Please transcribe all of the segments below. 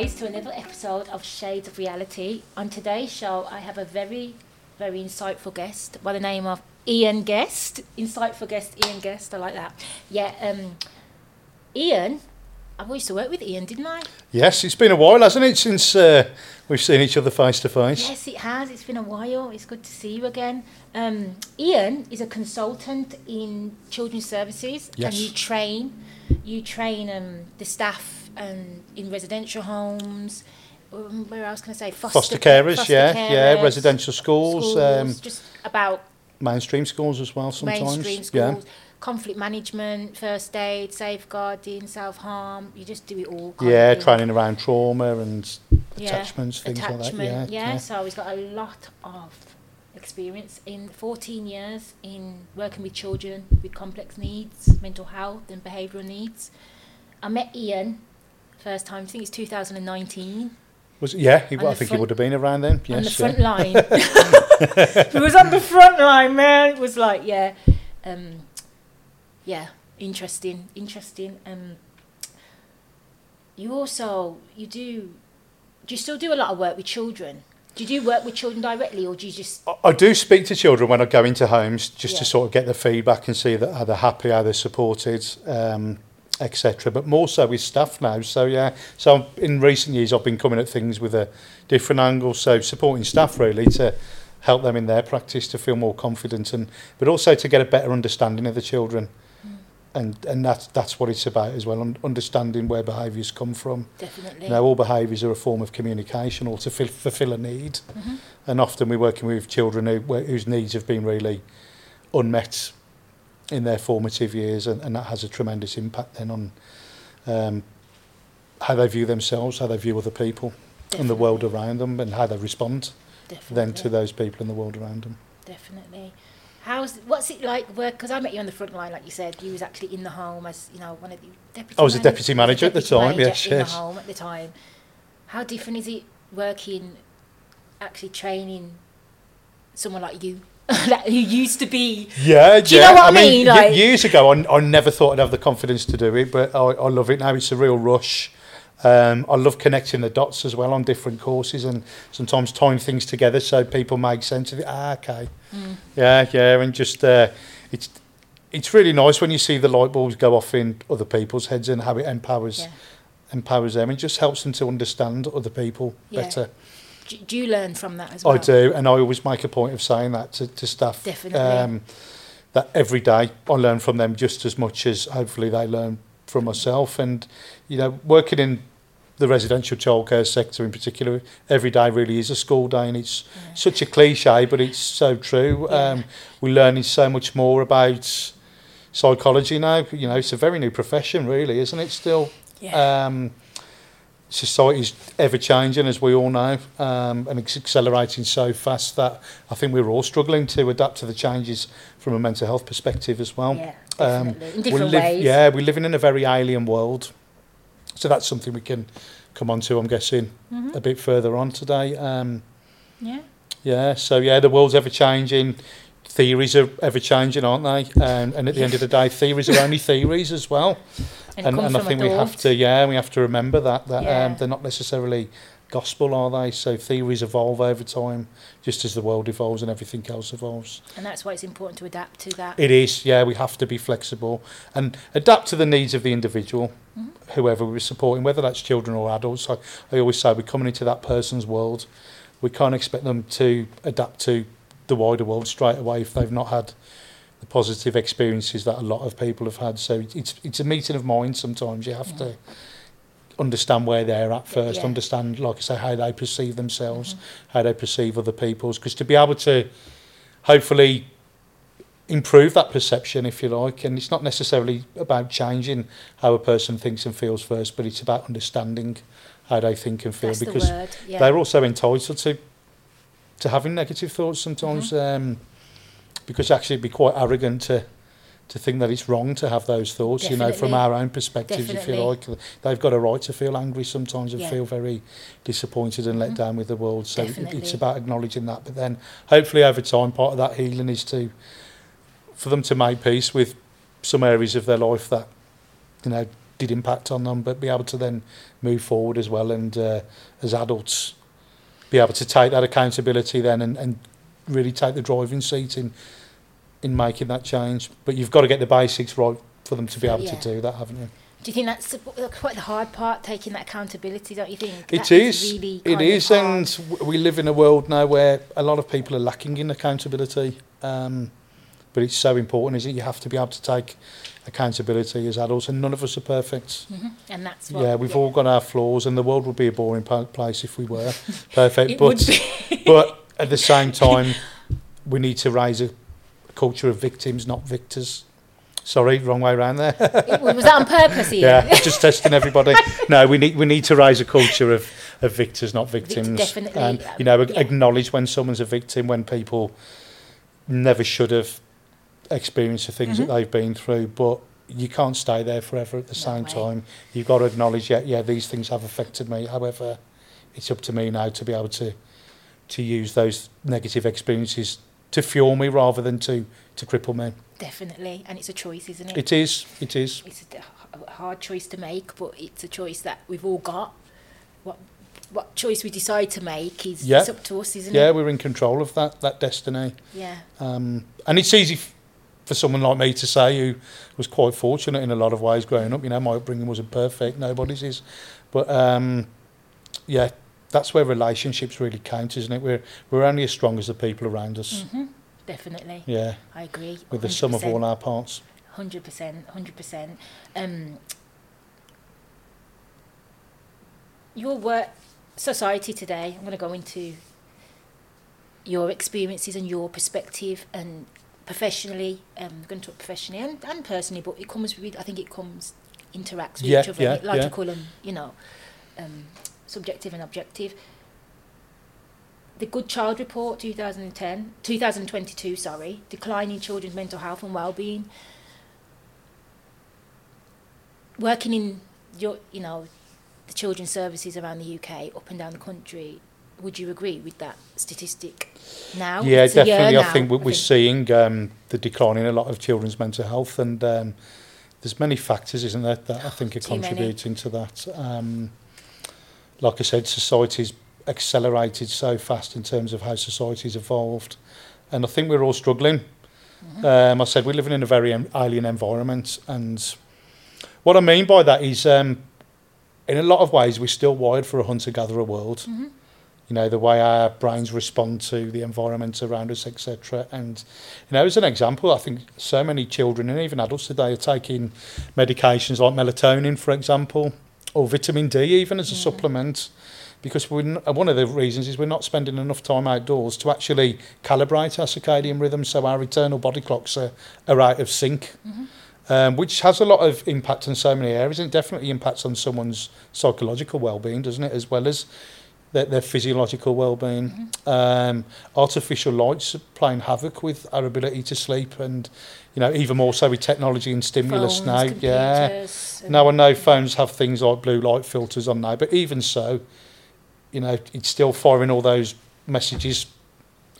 guys, to another episode of Shades of Reality. On today's show, I have a very, very insightful guest by the name of Ian Guest. Insightful guest, Ian Guest. I like that. Yeah, um, Ian, I used to work with Ian, didn't I? Yes, it's been a while, hasn't it, since uh, we've seen each other face to face? Yes, it has. It's been a while. It's good to see you again. Um, Ian is a consultant in children's services, and you train, you train um, the staff um, in residential homes. Um, where else can I say? Foster, Foster carers, foster yeah, yeah, residential schools, schools, um, just about mainstream schools as well sometimes. mainstream Yeah. schools, conflict management, first aid, safeguarding, self harm. You just do it all. Yeah, of training around trauma and Yeah, attachments, things like that. attachment, Yeah, yeah. So he's got a lot of experience in 14 years in working with children with complex needs, mental health and behavioural needs. I met Ian first time. I think it's 2019 Was yeah, he, I think he would have been around then. Yes, on the yeah. front line. he was on the front line, man. It was like, yeah, um, yeah, interesting, interesting. Um, you also you do. Do you still do a lot of work with children? Do you do work with children directly, or do you just? I- I do speak to children when I go into homes just Yeah. to sort of get the feedback and see that how they're happy, how they're supported, um, etc. But more so with staff now. So yeah, so in recent years I've been coming at things with a different angle. So supporting staff really to help them in their practice to feel more confident and but also to get a better understanding of the children. Mm. And and that's that's what it's about as well. Un understanding where behaviours come from. Definitely. You know, all behaviours are a form of communication or to fill, fulfil a need. Mm -hmm. And often we're working with children who, whose needs have been really unmet in their formative years, and, and that has a tremendous impact then on um, how they view themselves, how they view other people and the world around them, and how they respond Definitely. then to those people in the world around them. Definitely. How's what's it like work? Because I met you on the front line, like you said. You was actually in the home as you know one of the deputy. I was a deputy manager at the time, yes, in yes. the home at the time. How different is it working, actually training someone like you, that who used to be? Yeah, Do you yeah. know what I mean, mean? Like- years ago, I, I never thought I'd have the confidence to do it, but I, I love it now. It's a real rush. Um, I love connecting the dots as well on different courses and sometimes tying things together so people make sense of it. Ah, okay. Mm. Yeah, yeah, and just uh, it's it's really nice when you see the light bulbs go off in other people's heads and how it empowers Yeah. empowers them and just helps them to understand other people Yeah. better. Do, you learn from that as well? I do, and I always make a point of saying that to, to staff. Definitely. Um, that every day I learn from them just as much as hopefully they learn from myself. And you know, working in the residential childcare sector in particular, every day really is a school day, and it's Yeah. such a cliche, but it's so true. Yeah. Um, we're learning so much more about psychology now. You know, it's a very new profession, really, isn't it? Still. Yeah. Um, society's ever changing, as we all know, um, and it's accelerating so fast that I think we're all struggling to adapt to the changes from a mental health perspective as well. Yeah, um, definitely. Um, in different live, ways. Yeah, we're living in a very alien world, so that's something we can come on to, I'm guessing, mm-hmm. a bit further on today. Um, yeah. Yeah. So yeah, the world's ever changing theories are ever changing, aren't they? And, and at the end of the day, theories are only theories as well. And, and, and I think we have to, yeah, we have to remember that that um, yeah. um, they're not necessarily gospel, are they? So theories evolve over time, just as the world evolves and everything else evolves. And that's why it's important to adapt to that. It is, yeah. We have to be flexible and adapt to the needs of the individual, mm-hmm. whoever we're supporting, whether that's children or adults. I, I always say we're coming into that person's world. We can't expect them to adapt to the wider world straight away if they've not had the positive experiences that a lot of people have had. So it's it's a meeting of minds sometimes. You have Yeah. to understand where they're at first, Yeah. understand, like I say, how they perceive themselves, Mhm. how they perceive other people's. Because to be able to hopefully improve that perception, if you like, and it's not necessarily about changing how a person thinks and feels first, but it's about understanding how they think and feel That's because the. Yeah. they're also entitled to to having negative thoughts sometimes mm-hmm. um, because actually it'd be quite arrogant to to think that it's wrong to have those thoughts, Definitely. you know, from our own perspectives, if you like. They've got a right to feel angry sometimes and yeah. feel very disappointed and mm-hmm. let down with the world. So Definitely. it's about acknowledging that. But then hopefully over time, part of that healing is to, for them to make peace with some areas of their life that, you know, did impact on them, but be able to then move forward as well and uh, as adults be able to take that accountability then and, and really take the driving seat in in making that change. But you've got to get the basics right for them to be able yeah. to do that, haven't you? Do you think that's uh, quite the hard part, taking that accountability, don't you think? It that is. is really it is, hard. and we live in a world now where a lot of people are lacking in accountability. Um, but it's so important, is it? You have to be able to take accountability as adults, and none of us are perfect. Mhm. And that's what. yeah, we've all got our flaws, and the world would be a boring place if we were perfect. But but at the same time, we need to raise a culture of victims, not victors. Sorry, wrong way around there. Was that on purpose? Ian? yeah, just testing everybody. No, we need we need to raise a culture of, of victors, not victims. definitely, And you know, yeah. acknowledge when someone's a victim, when people never should have experienced the things Mhm. that they've been through, but you can't stay there forever at the No same way. time. You've got to acknowledge, yeah, yeah, these things have affected me. However, it's up to me now to be able to to use those negative experiences to fuel me rather than to to cripple me. Definitely, and it's a choice, isn't it? It is, it is. It is. It is. It's a hard choice to make, but it's a choice that we've all got. What what choice we decide to make is Yeah. it's up to us, isn't Yeah, it? Yeah, we're in control of that that destiny. Yeah. Um, and it's easy f- for someone like me to say who was quite fortunate in a lot of ways growing up. You know, my upbringing wasn't perfect, nobody's is. But um, yeah, that's where relationships really count, isn't it? We're, we're only as strong as the people around us. hmm Definitely, Yeah, I agree. with the sum of all our parts. Hundred percent, hundred percent. Um, your work, society today. I'm going to go into your experiences and your perspective, and professionally. Um, I'm going to talk professionally and, and personally, but it comes with. I think it comes interacts with Yeah, each other. yeah, like yeah. them, you know, um, subjective and objective. The Good Child Report 2010, 2022, sorry, declining children's mental health and well-being. Working in your, you know, the children's services around the UK, up and down the country, would you agree with that statistic now? yeah, It's definitely. I think we- we're seeing um, the decline in a lot of children's mental health, and um, there's many factors, isn't there, that I think are Too many. contributing to that. Um, like I said, society's accelerated so fast in terms of how society's evolved, and I think we're all struggling. Mm-hmm. Um, I said we're living in a very alien environment, and what I mean by that is, um, in a lot of ways, we're still wired for a hunter-gatherer world Mhm. You know the way our brains respond to the environment around us etc and you know as an example i think so many children and even adults today are taking medications like melatonin for example or vitamin d even as a Yeah. supplement because we're n- one of the reasons is we're not spending enough time outdoors to actually calibrate our circadian rhythm so our internal body clocks are, are out of sync Mhm. um, which has a lot of impact on so many areas and it definitely impacts on someone's psychological well-being doesn't it as well as their, their physiological well-being. Mm-hmm. Um, artificial lights are playing havoc with our ability to sleep, and you know even more so with technology and stimulus Phones, now. Yeah. Now I know phones have things like blue light filters on now, but even so, you know it's still firing all those messages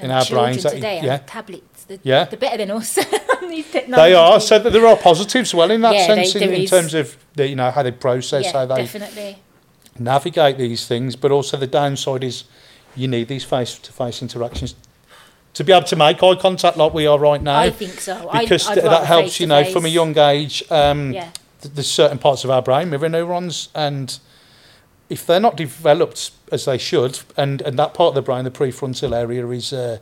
in and our brains. that- today yeah, tablets. They're, Yeah. they're better than us. they are. So there are positives, well, in that Yeah, sense, they- in, in terms of the, you know how they process, yeah, how they definitely. Navigate these things, but also the downside is you need these face-to-face interactions to be able to make eye contact like we are right now. I think so. Because rather that helps, you know, from a young age. Um, Yeah. th- there's certain parts of our brain, mirror neurons, and if they're not developed as they should, and, and that part of the brain, the prefrontal area, is uh,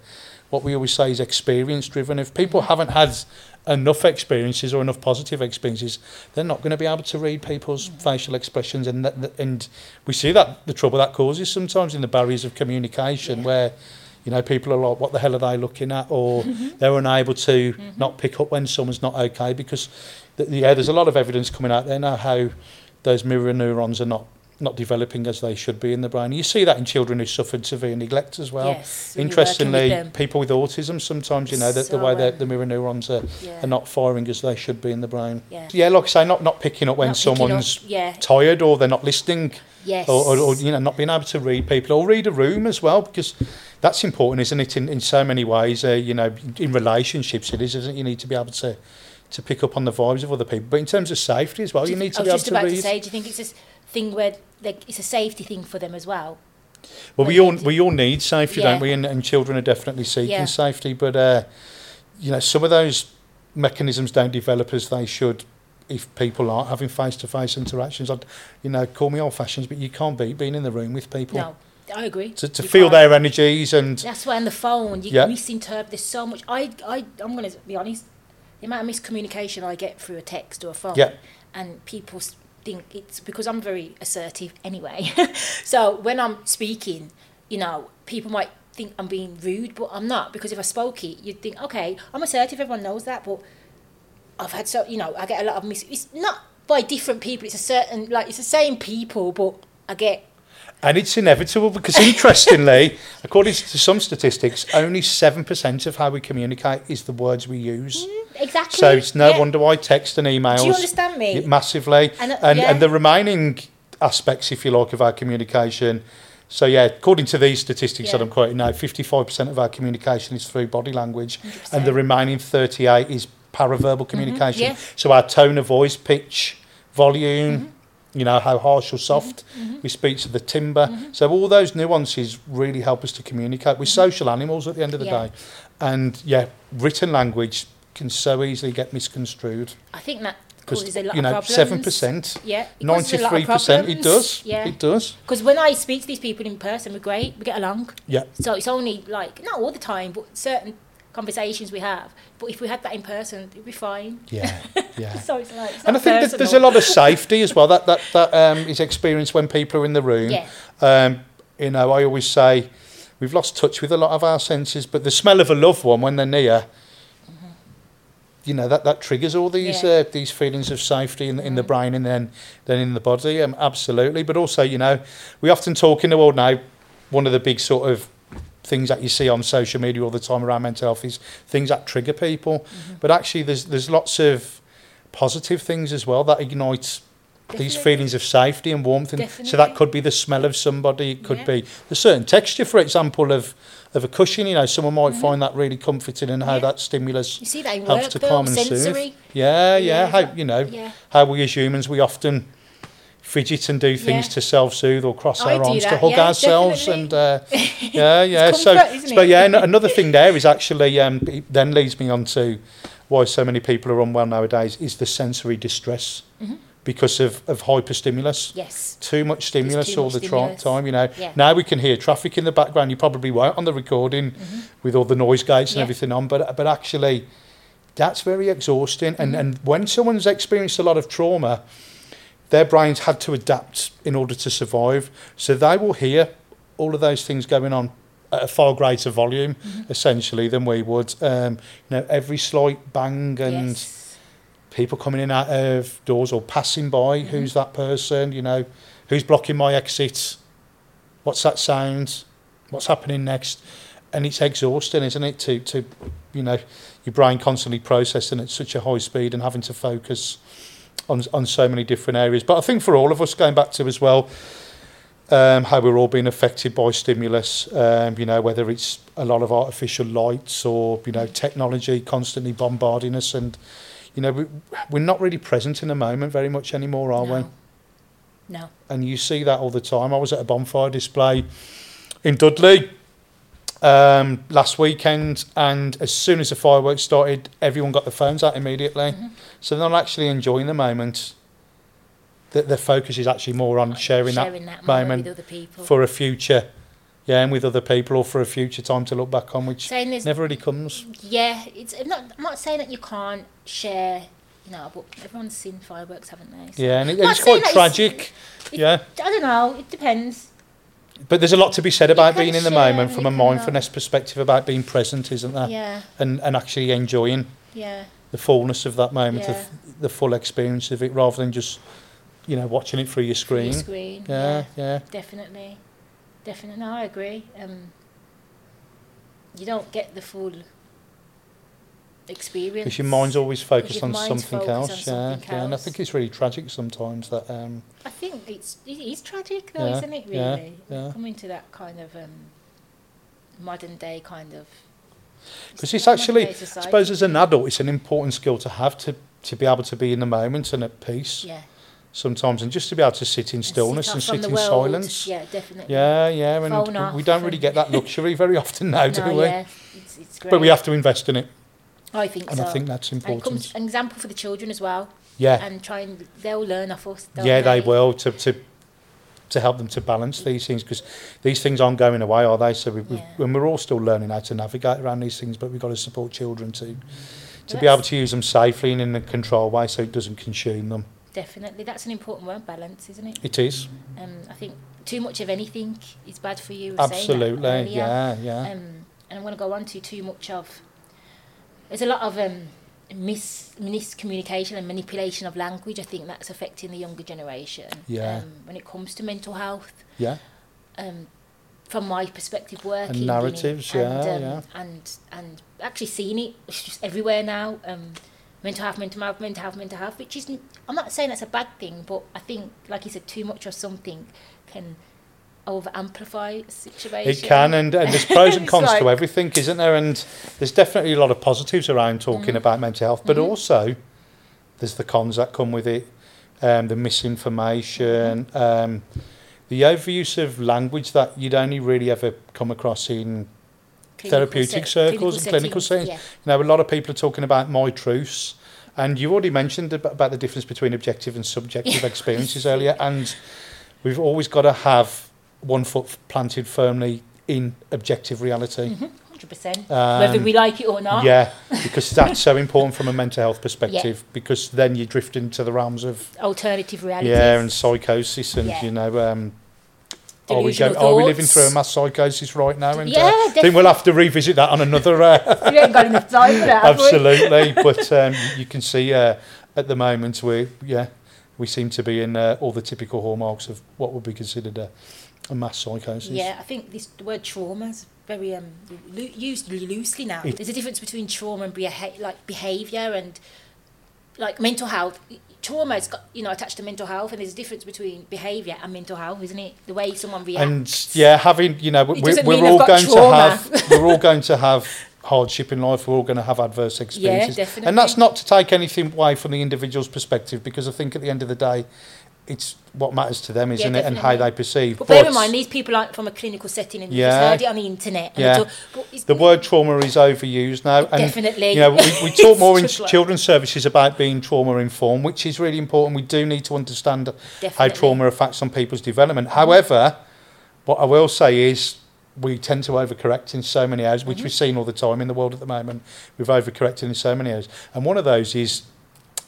what we always say is experience driven. If people haven't had enough experiences or enough positive experiences, they're not going to be able to read people's mm-hmm. facial expressions, and that, and we see that the trouble that causes sometimes in the barriers of communication, Yeah. where you know people are like, "What the hell are they looking at?" or mm-hmm. they're unable to mm-hmm. not pick up when someone's not okay because th- yeah, there's a lot of evidence coming out there now how those mirror neurons are not not developing as they should be in the brain. You see that in children who suffered severe neglect as well. yes. when with Interestingly, people with autism sometimes, you know, that the way that um, the mirror neurons are, yeah. are not firing as they should be in the brain. Yeah. Yeah, like I say, not not picking up when Not someone's up, yeah. tired or they're not listening Yes. or, or, or you know not being able to read people or read a room as well because that's important isn't it in, in so many ways uh, you know in relationships it is isn't it? you need to be able to to pick up on the vibes of other people. But in terms of safety as well, you you- need to I be was able just to about read. to say, do you think it's this thing where like, it's a safety thing for them as well? Well, we all we all need safety, Yeah. don't we? And, and children are definitely seeking Yeah. safety, but uh, you know, some of those mechanisms don't develop as they should if people aren't having face-to-face interactions. I'd, you know, call me old-fashioned, but you can't beat being in the room with people No, I agree. to, to You feel can't. their energies and That's why on the phone you Yeah. misinterpret. There's so much. I, I, I'm gonna be honest. The amount of miscommunication I get through a text or a phone, Yeah. and people think it's because I'm very assertive anyway. so when I'm speaking, you know, people might think I'm being rude, but I'm not because if I spoke it, you'd think, okay, I'm assertive. Everyone knows that, but I've had so you know I get a lot of mis. It's not by different people. It's a certain like it's the same people, but I get And it's inevitable because, interestingly, according to some statistics, only 7% of how we communicate is the words we use. exactly. So it's no yeah. wonder why text and emails Do you understand me? massively. And, And, uh, and, yeah. the remaining aspects, if you like, of our communication. So, yeah, according to these statistics that I'm quoting now, 55% of our communication is through body language, and the remaining 38 is paraverbal communication. Mm-hmm. yeah. So, our tone of voice, pitch, volume, Mm-hmm. You know, how harsh or soft mm-hmm. Mm-hmm. we speak to the timbre. Mm-hmm. So, all those nuances really help us to communicate. We're mm-hmm. social animals at the end of the Yeah. day. And, yeah, written language can so easily get misconstrued. I think that Because, causes a lot you know, of problems. 7%, Yeah, it causes a lot of 93% it does. Yeah, It does. because when I speak to these people in person, we're great. We get along. Yeah. So it's only like not all the time, but certain conversations we have. But if we had that in person, it'd be fine. Yeah. Yeah. So it's like it's And I think that there's a lot of safety as well. That that that um, is experienced when people are in the room. Yeah, Um, you know, I always say we've lost touch with a lot of our senses, but the smell of a loved one when they're near, you know, that, that triggers all these Mm-hmm. Yeah. Mm-hmm. uh, these feelings of safety in, in the brain and then then in the body. Um, absolutely, but also, you know, we often talk in the world now. One of the big sort of things that you see on social media all the time around mental health is things that trigger people. Mm-hmm. But actually, there's there's lots of positive things as well that ignite these feelings of safety and warmth. And so that could be the smell of somebody. It could Yeah. be a certain texture, for example, of of a cushion. You know, someone might find that really comforting and how Mm-hmm. Yeah. that stimulus you see in helps work to calm and soothe. Yeah, yeah. Yeah, how you know Yeah, how we as humans we often fidget and do things Yeah. to self-soothe or cross I our arms to hug yeah, ourselves definitely. and uh, yeah yeah so comfort, isn't but yeah an- another thing there is actually um, it then leads me on to why so many people are unwell nowadays is the sensory distress Mm-hmm. because of, of hyperstimulus yes. too much stimulus too all much the stimulus. time you know Yeah. now we can hear traffic in the background you probably won't on the recording with all the noise gates and Mm-hmm. Yeah. everything on but but actually that's very exhausting and Mm-hmm. and when someone's experienced a lot of trauma their brains had to adapt in order to survive so they will hear all of those things going on at a far greater volume Mm-hmm. essentially than we would um you know every slight bang and yes. people coming in out of doors or passing by. Who's that person? You know, who's blocking my exit? What's that sound? What's happening next? And it's exhausting, isn't it? To to you know, your brain constantly processing at such a high speed and having to focus on on so many different areas. But I think for all of us, going back to as well. Um, how we're all being affected by stimulus, um, you know, whether it's a lot of artificial lights or, you know, technology constantly bombarding us and, you know, we, we're not really present in the moment very much anymore, are we? No. No. And you see that all the time. I was at a bonfire display in Dudley um, last weekend, and as soon as the fireworks started, everyone got their phones out immediately. Mm-hmm. So they're not actually enjoying the moment. The, their focus is actually more on sharing, Sharing that, that moment moment with other people. for a future, yeah, and with other people, or for a future time to look back on, which never really comes. Yeah, it's I'm not. I'm not saying that you can't share. You know, but everyone's seen fireworks, haven't they? So- Yeah, and it, it's quite that it's- tragic. it- yeah. I don't know. It depends. but there's a lot to be said about being in the moment from a mindfulness perspective about being present, isn't there? Yeah. And and actually enjoying yeah. the fullness of that moment, yeah. of the full experience of it, rather than just you know watching it through your screen. Through your screen. Yeah, yeah, yeah. Definitely, definitely. No, I agree. Um, you don't get the full experience. Because your mind's always focused on something focused on else. yeah, something yeah. And I think it's really tragic sometimes that. Um, I think it's it is tragic though, Yeah, isn't it? Really, yeah. coming to that kind of um, modern day kind of Because it's actually, I suppose, as an adult, it's an important skill to have to to be able to be in the moment and at peace Yeah. sometimes, and just to be able to sit in And stillness sit and sit in world. silence. Yeah, definitely. Yeah, yeah, and Phone we off don't really get that luxury very often now, do we? yeah, it's, it's great. But we have to invest in it, I think and so. I think that's and it important. comes an example for the children as well, yeah, and try and they'll learn off us. yeah, they will to to to help them to balance these things because these things aren't going away, are they? So we, Yeah. when we're all still learning how to navigate around these things, but we've got to support children to to Well, be able to use them safely and in a controlled way, so it doesn't consume them. Definitely, that's an important word, balance, isn't it? It is Um, I think too much of anything is bad for you. we were saying that absolutely, yeah, yeah. Um, and I'm going to go on to too much of. There's a lot of um, mis miscommunication and manipulation of language. I think that's affecting the younger generation. Yeah. Um, when it comes to mental health, Yeah, um, from my perspective, working in it narratives, and, yeah, um, yeah. and and actually seeing it, it's just everywhere now. Um, mental health, mental health, mental health, mental health. Which isn't. I'm not saying that's a bad thing, but I think, like you said, too much of something can over amplify situation. It can, and, and there's pros and cons to everything, isn't there? And there's definitely a lot of positives around talking Mm-hmm. about mental health, but also there's the cons that come with it, um, the misinformation, Mm-hmm. um, the overuse of language that you'd only really ever come across in Clinical therapeutic set- circles and clinical settings, settings. You know, a lot of people are talking about my truths, and you already mentioned about the difference between objective and subjective experiences earlier, and we've always got to have one foot planted firmly in objective reality. Yeah, hundred percent. Um, Whether we like it or not. Yeah, because that's so important from a mental health perspective, because then you drift into the realms of Alternative realities. yeah and psychosis, and Yeah. you know. Um, are we, go, are we living through a mass psychosis right now? And Yeah, uh, I think we'll have to revisit that on another uh, we ain't got enough time for that. Absolutely, but um, you can see uh, at the moment we yeah we seem to be in uh, all the typical hallmarks of what would be considered a, a mass psychosis. Yeah, I think this the word trauma is very um lo- used loosely now. It- There's a difference between trauma and beha- like behaviour and like mental health. Trauma's got you know attached to mental health, and there's a difference between behaviour and mental health, isn't it? The way someone reacts. and yeah, having you know we, It doesn't we're all going to have we're all going to have hardship in life. We're all going to have adverse experiences, yeah, definitely. and that's not to take anything away from the individual's perspective, because I think at the end of the day, it's what matters to them, isn't it, and how they perceive. But bear in mind, these people aren't from a clinical setting, and Yeah. heard it on the internet. And Yeah. but the word trauma is overused now, and Definitely. You know, we, we talk more in like- children's services about being trauma informed, which is really important. We do need to understand how Definitely. Mm-hmm. trauma affects on people's development. However, what I will say is we tend to overcorrect in so many areas, which Mm-hmm. we've seen all the time in the world at the moment. We've overcorrected in so many areas, and one of those is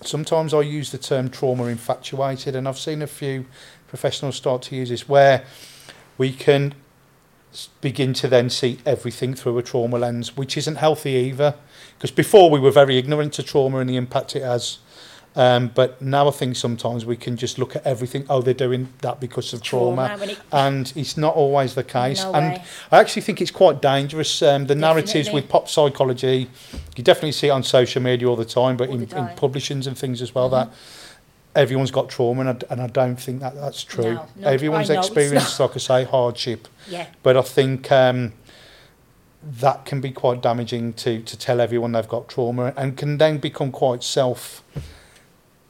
sometimes I use the term trauma infatuated, and I've seen a few professionals start to use this where we can begin to then see everything through a trauma lens, which isn't healthy either. Because before we were very ignorant to trauma and the impact it has Um, but now I think sometimes we can just look at everything. Oh, they're doing that because of trauma, Trauma, it- and it's not always the case. No and way. I actually think it's quite dangerous. Um, the narratives with pop psychology, you definitely see it on social media all the time, but All in, in time. Mm-hmm. publishings and things as well. That everyone's got trauma, and I, and I don't think that that's true. No, no, Everyone's I know it's experienced, like I say, hardship. yeah, But I think um, that can be quite damaging to, to tell everyone they've got trauma and can then become quite self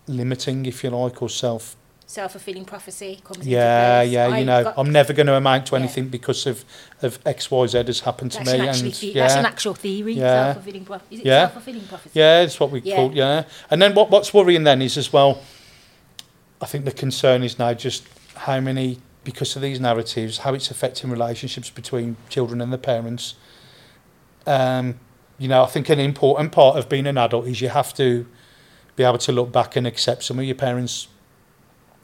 limiting, if you like, or self. self fulfilling prophecy comes Yeah, into place. yeah, you know, I'm never going to amount to Yeah. anything because of, of X, Y, Z has happened to that's, me. an and the- yeah, that's an actual theory. Yeah. Self fulfilling prophecy. Yeah. self fulfilling prophecy? yeah, it's what we Yeah. call, yeah. And then what, what's worrying then is as well, I think the concern is now just how many, because of these narratives, how it's affecting relationships between children and the parents. Um, you know, I think an important part of being an adult is you have to be able to look back and accept some of your parents'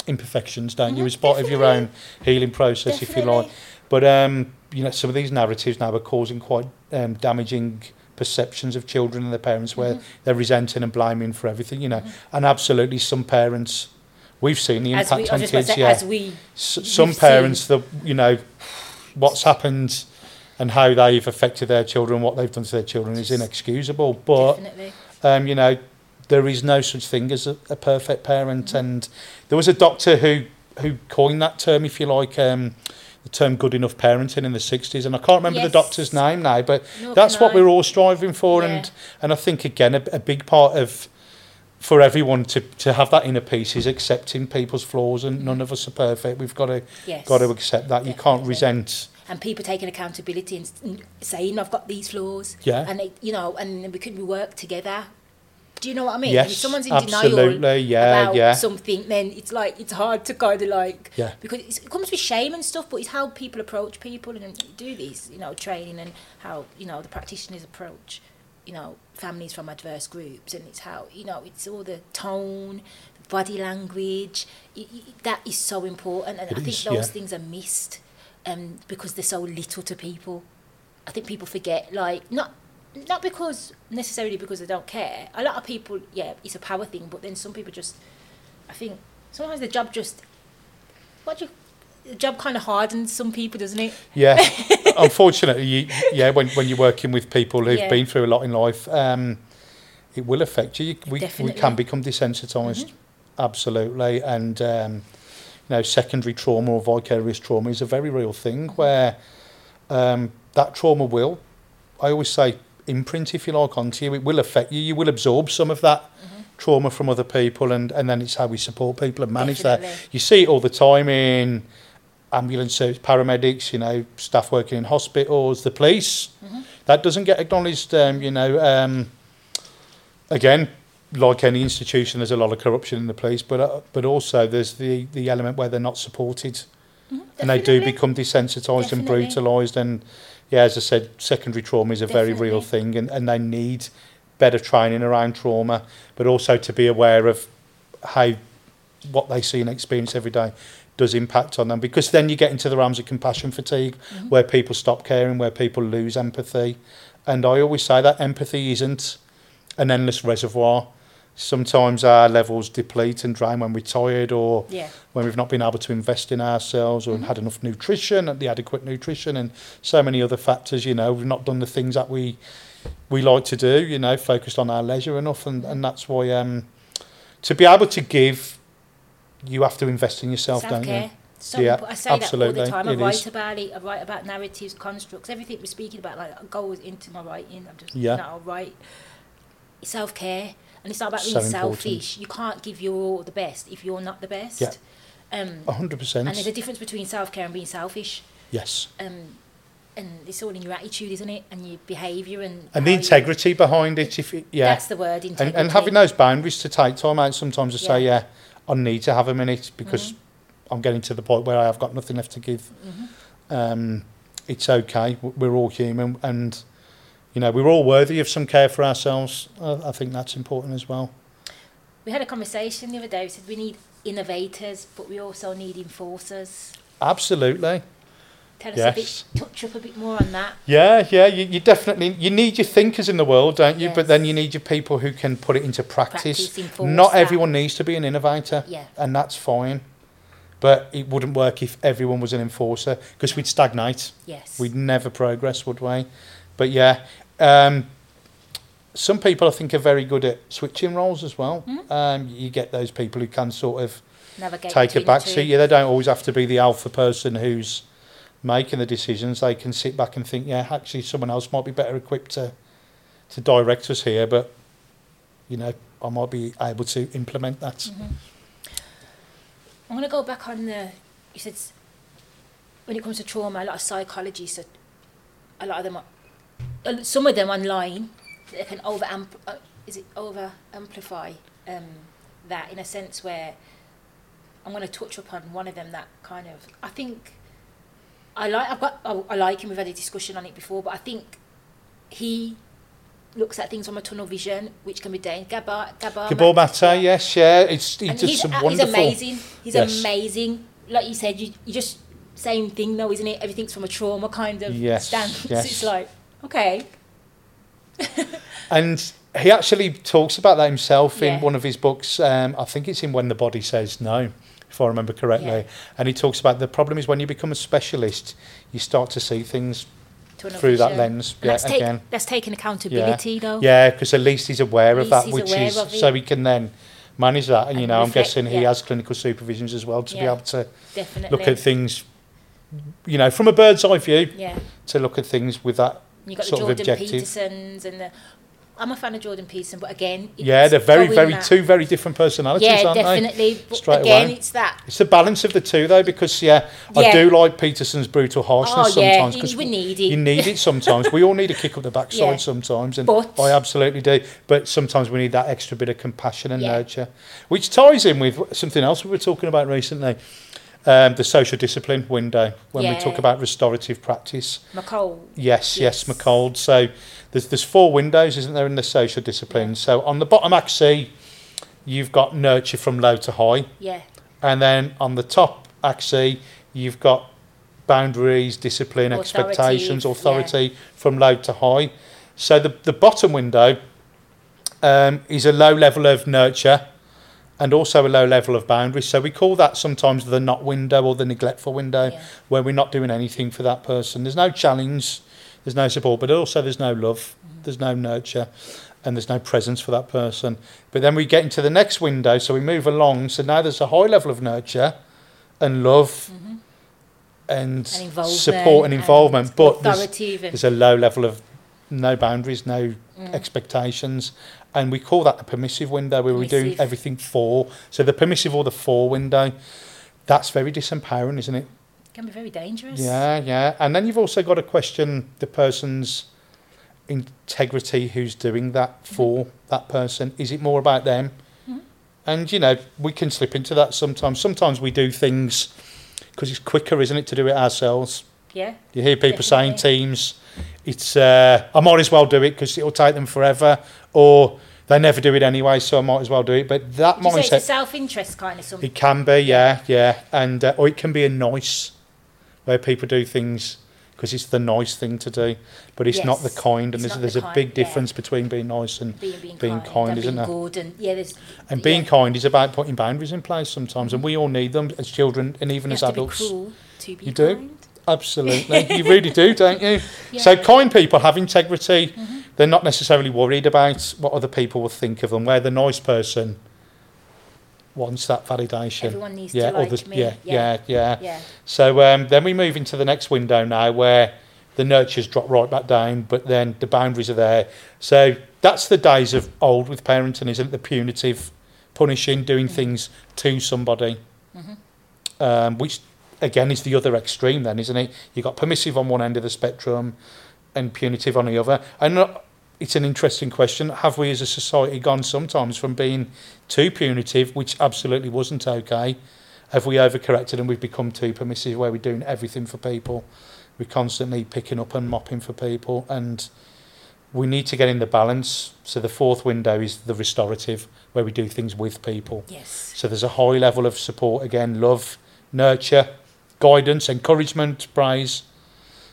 imperfections, don't you, Mhm, as part of your own healing process, if you like. Definitely. But um, you know, some of these narratives now are causing quite um, damaging perceptions of children and their parents, where Mm-hmm. they're resenting and blaming for everything. You know, and absolutely, some parents, we've seen the impact we, on was just about to kids. say, Yeah, as we, S- some parents, the you know, what's happened and how they've affected their children, what they've done to their children is inexcusable. But definitely. um, you know, there is no such thing as a, a perfect parent. And there was a doctor who who coined that term, if you like. Um, the term good enough parenting in the 60s and I can't remember Yes. the doctor's name now but Nor that's what I. we're all striving for Yeah. and and I think again a, a big part of for everyone to to have that inner peace is accepting people's flaws and none of us are perfect we've got to Yes. got to accept that you can't resent and people taking accountability and and saying I've got these flaws. Yeah. And they, you know, and we could work together. Do you know what I mean? Yes, if someone's in absolutely, denial yeah, about yeah. something, then it's like it's hard to kind of like Yeah. because it's, it comes with shame and stuff. But it's how people approach people and do these, you know, training and how you know the practitioners approach, you know, families from adverse groups, and it's how you know it's all the tone, body language. i i that is so important, and It I think is, those yeah. things are missed um, because they're so little to people. I think people forget, like, not not because necessarily because they don't care. A lot of people, yeah, it's a power thing, but then some people just, I think sometimes the job just, what do you, the job kind of hardens some people, doesn't it? Yeah, unfortunately, you, yeah. When when you're working with people who've Yeah. been through a lot in life, um, it will affect you. You- We we can become desensitised, absolutely, and um, you know, secondary trauma or vicarious trauma is a very real thing where um, that trauma will, I always say, imprint if you like onto you. It will affect you. You will absorb some of that. Trauma from other people, and, and then it's how we support people and manage that. You see it all the time in ambulance service, paramedics, you know, staff working in hospitals, the police. That doesn't get acknowledged, um, you know. Um, again, like any institution, there's a lot of corruption in the police, but uh, but also there's the, the element where they're not supported and they do become desensitised and brutalised. And yeah, as I said, secondary trauma is a very real thing, and, and they need better training around trauma, but also to be aware of how what they see and experience every day does impact on them because then you get into the realms of compassion fatigue mm-hmm. where people stop caring where people lose empathy and i always say that empathy isn't an endless reservoir sometimes our levels deplete and drain when we're tired or Yeah. when we've not been able to invest in ourselves or had enough nutrition and the adequate nutrition and so many other factors you know we've not done the things that we we like to do you know focused on our leisure enough and, and that's why um to be able to give you have to invest in yourself don't you Self-care. So Yeah. I say that all the time. I it write is. about it. I write about narratives, constructs, everything we're speaking about. Like goes into my writing. I'm just Yeah. you know, I write self care, and it's not about being selfish. You can't give your the best if you're not the best. Yeah. Um, A hundred and there's a difference between self care and being selfish. yes Um, and it's all in your attitude, isn't it? And your behaviour and and the how you- integrity behind it if it, yeah That's the word. Integrity. and, and having those boundaries to take time out sometimes to say Yeah. yeah I need to have a minute because I'm getting to the point where I have got nothing left to give um, it's okay we're all human and you know we're all worthy of some care for ourselves I, I think that's important as well We had a conversation the other day. We said we need innovators, but we also need enforcers. absolutely Tell us Yes. a bit, touch up a bit more on that. Yeah, yeah, you, you definitely you need your thinkers in the world, don't you? But then you need your people who can put it into practice. Practice, Not that. everyone needs to be an innovator, Yeah. and that's fine. But it wouldn't work if everyone was an enforcer because we'd stagnate. Yes. We'd never progress, would we? But yeah, um, some people I think are very good at switching roles as well. Mm. Um, you get those people who can sort of Navigate take a back seat. Yeah, they don't always have to be the alpha person who's making the decisions. They can sit back and think, yeah, actually, someone else might be better equipped to to direct us here, but you know, I might be able to implement that. Mm-hmm. I'm going to go back on the. You said when it comes to trauma, a lot of psychologists, are, a lot of them, are, some of them online, they can over amp, uh, is it over amplify um, that in a sense where I'm going to touch upon one of them that kind of I think I like I've got I, I like him. We've had a discussion on it before, but I think he looks at things from a tunnel vision, which can be dangerous. Gabor Gabor Gabor Mate, yes, yeah, it's he and does he's, some uh, wonderful. he's amazing. He's Yes. amazing. Like you said, you, you just same thing though, isn't it? Everything's from a trauma kind of Yes, stance. yes. It's like, okay, And he actually talks about that himself in one of his books. Um, I think it's in When the Body Says No, if I remember correctly. Yeah. And he talks about the problem is when you become a specialist, you start to see things through that lens. And Yeah, that's, take, again. that's taking accountability though. Yeah, because at least he's aware of that, which is so he can then manage that. And, you And know, I'm guessing he yeah. has clinical supervisions as well to be able to Definitely. look at things you know, from a bird's eye view, Yeah. to look at things with that. You got Sort the Jordan. Petersons and the. I'm a fan of Jordan Peterson, but again, Yeah, they're very, very that- two very different personalities, Yeah, aren't they? definitely. But Straight again, away. it's that. It's the balance of the two, though, because yeah, I do like Peterson's brutal harshness Oh, yeah, sometimes. you- 'cause we need it. You need it sometimes. we all need a kick up the backside Yeah. sometimes, and But- I absolutely do. But sometimes we need that extra bit of compassion and Yeah. nurture, which ties in with something else we were talking about recently. Um, the social discipline window when we talk about restorative practice. McCall. Yes, yes, Yes. McCold. So there's there's four windows, isn't there, in the social discipline? So on the bottom axis, you've got nurture from low to high, Yeah. and then on the top axis, you've got boundaries, discipline, Authoritative, expectations, yeah. authority from low to high. So the the bottom window um, is a low level of nurture. And also a low level of boundaries. So we call that sometimes the not window or the neglectful window Yeah. where we're not doing anything for that person. There's no challenge, there's no support, but also there's no love, mm-hmm. there's no nurture, and there's no presence for that person. But then we get into the next window, so we move along. So now there's a high level of nurture and love mm-hmm. and, And support and involvement, but there's, there's a low level of no boundaries, no Mm. expectations. And we call that the permissive window where we do everything for. So the permissive or the for window, that's very disempowering, isn't it? can be very dangerous. Yeah, yeah. And then you've also got to question the person's integrity who's doing that mm-hmm. for that person. Is it more about them? Mm-hmm. And, you know, we can slip into that sometimes. Sometimes we do things because it's quicker, isn't it, to do it ourselves. Yeah. You hear people saying teams, it's, uh, I might as well do it because it'll take them forever. Or they never do it anyway, so I might as well do it. But that you say it's a self-interest kind of something? it can be, yeah, yeah. And, uh, or it can be a nice where people do things because it's the nice thing to do, but it's not the kind. And it's there's, there's the a kind, big yeah. difference between being nice and being, being, being kind, kind, isn't being there? and yeah, and being yeah. kind is about putting boundaries in place sometimes, and we all need them as children and even You as have to be adults. cruel to be You do? Absolutely, you really do, don't you? So Yeah. Mm-hmm. kind people have integrity. They're not necessarily worried about what other people will think of them. Where the nice person wants that validation. Everyone needs yeah, to like others, me. yeah, yeah, yeah, Yeah. So um, then we move into the next window now, where the nurtures drop right back down, but then the boundaries are there. So that's the days of old with parenting, isn't it? The punitive, punishing, doing Mm-hmm. things to somebody, um, which again is the other extreme. Then, isn't it? You've got permissive on one end of the spectrum, and punitive on the other. And uh, it's an interesting question. Have we, as a society, gone sometimes from being too punitive, which absolutely wasn't okay? Have we overcorrected and we've become too permissive, where we're doing everything for people? We're constantly picking up and mopping for people, and we need to get in the balance. So the fourth window is the restorative, where we do things with people. Yes. So there's a high level of support again, love, nurture, guidance, encouragement, praise,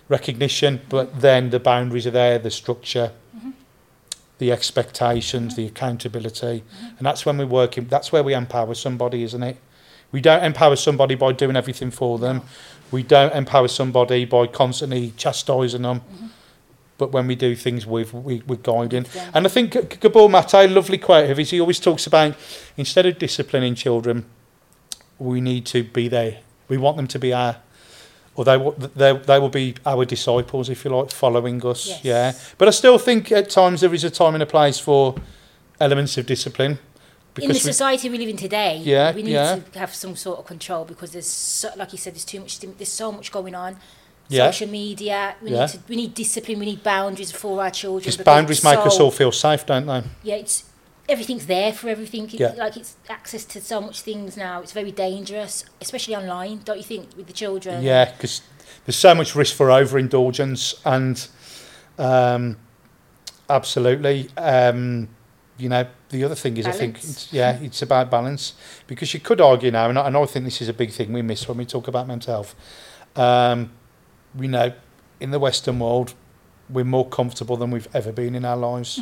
recognition, but then the boundaries are there, the structure, mm-hmm. the expectations, the accountability, mm-hmm. and that's when we're working. That's where we empower somebody, isn't it? We don't empower somebody by doing everything for them. We don't empower somebody by constantly chastising them. Mm-hmm. But when we do things with, we, we're guiding. Them. And I think Gabor Mate, lovely quote of his, he always talks about instead of disciplining children, we need to be there. We want them to be our, or they, will- they, they will be our disciples, if you like, following us. Yes. Yeah. But I still think at times there is a time and a place for elements of discipline. in the we- society we live in today, Yeah, we need yeah. to have some sort of control because there's, so, like you said, there's too much. There's so much going on. Yeah. Social media. We Yeah. need to, we need discipline. We need boundaries for our children. Because boundaries it's make us all feel safe, don't they? Yeah, it's everything's there for everything. Yeah. Like it's access to so much things now. It's very dangerous, especially online. Don't you think with the children? Yeah, because there's so much risk for overindulgence, and um, absolutely, um, you know, the other thing is, I think, it's, yeah, it's about balance. Because you could argue now, and I, and I think this is a big thing we miss when we talk about mental health. Um, we know in the Western world, we're more comfortable than we've ever been in our lives.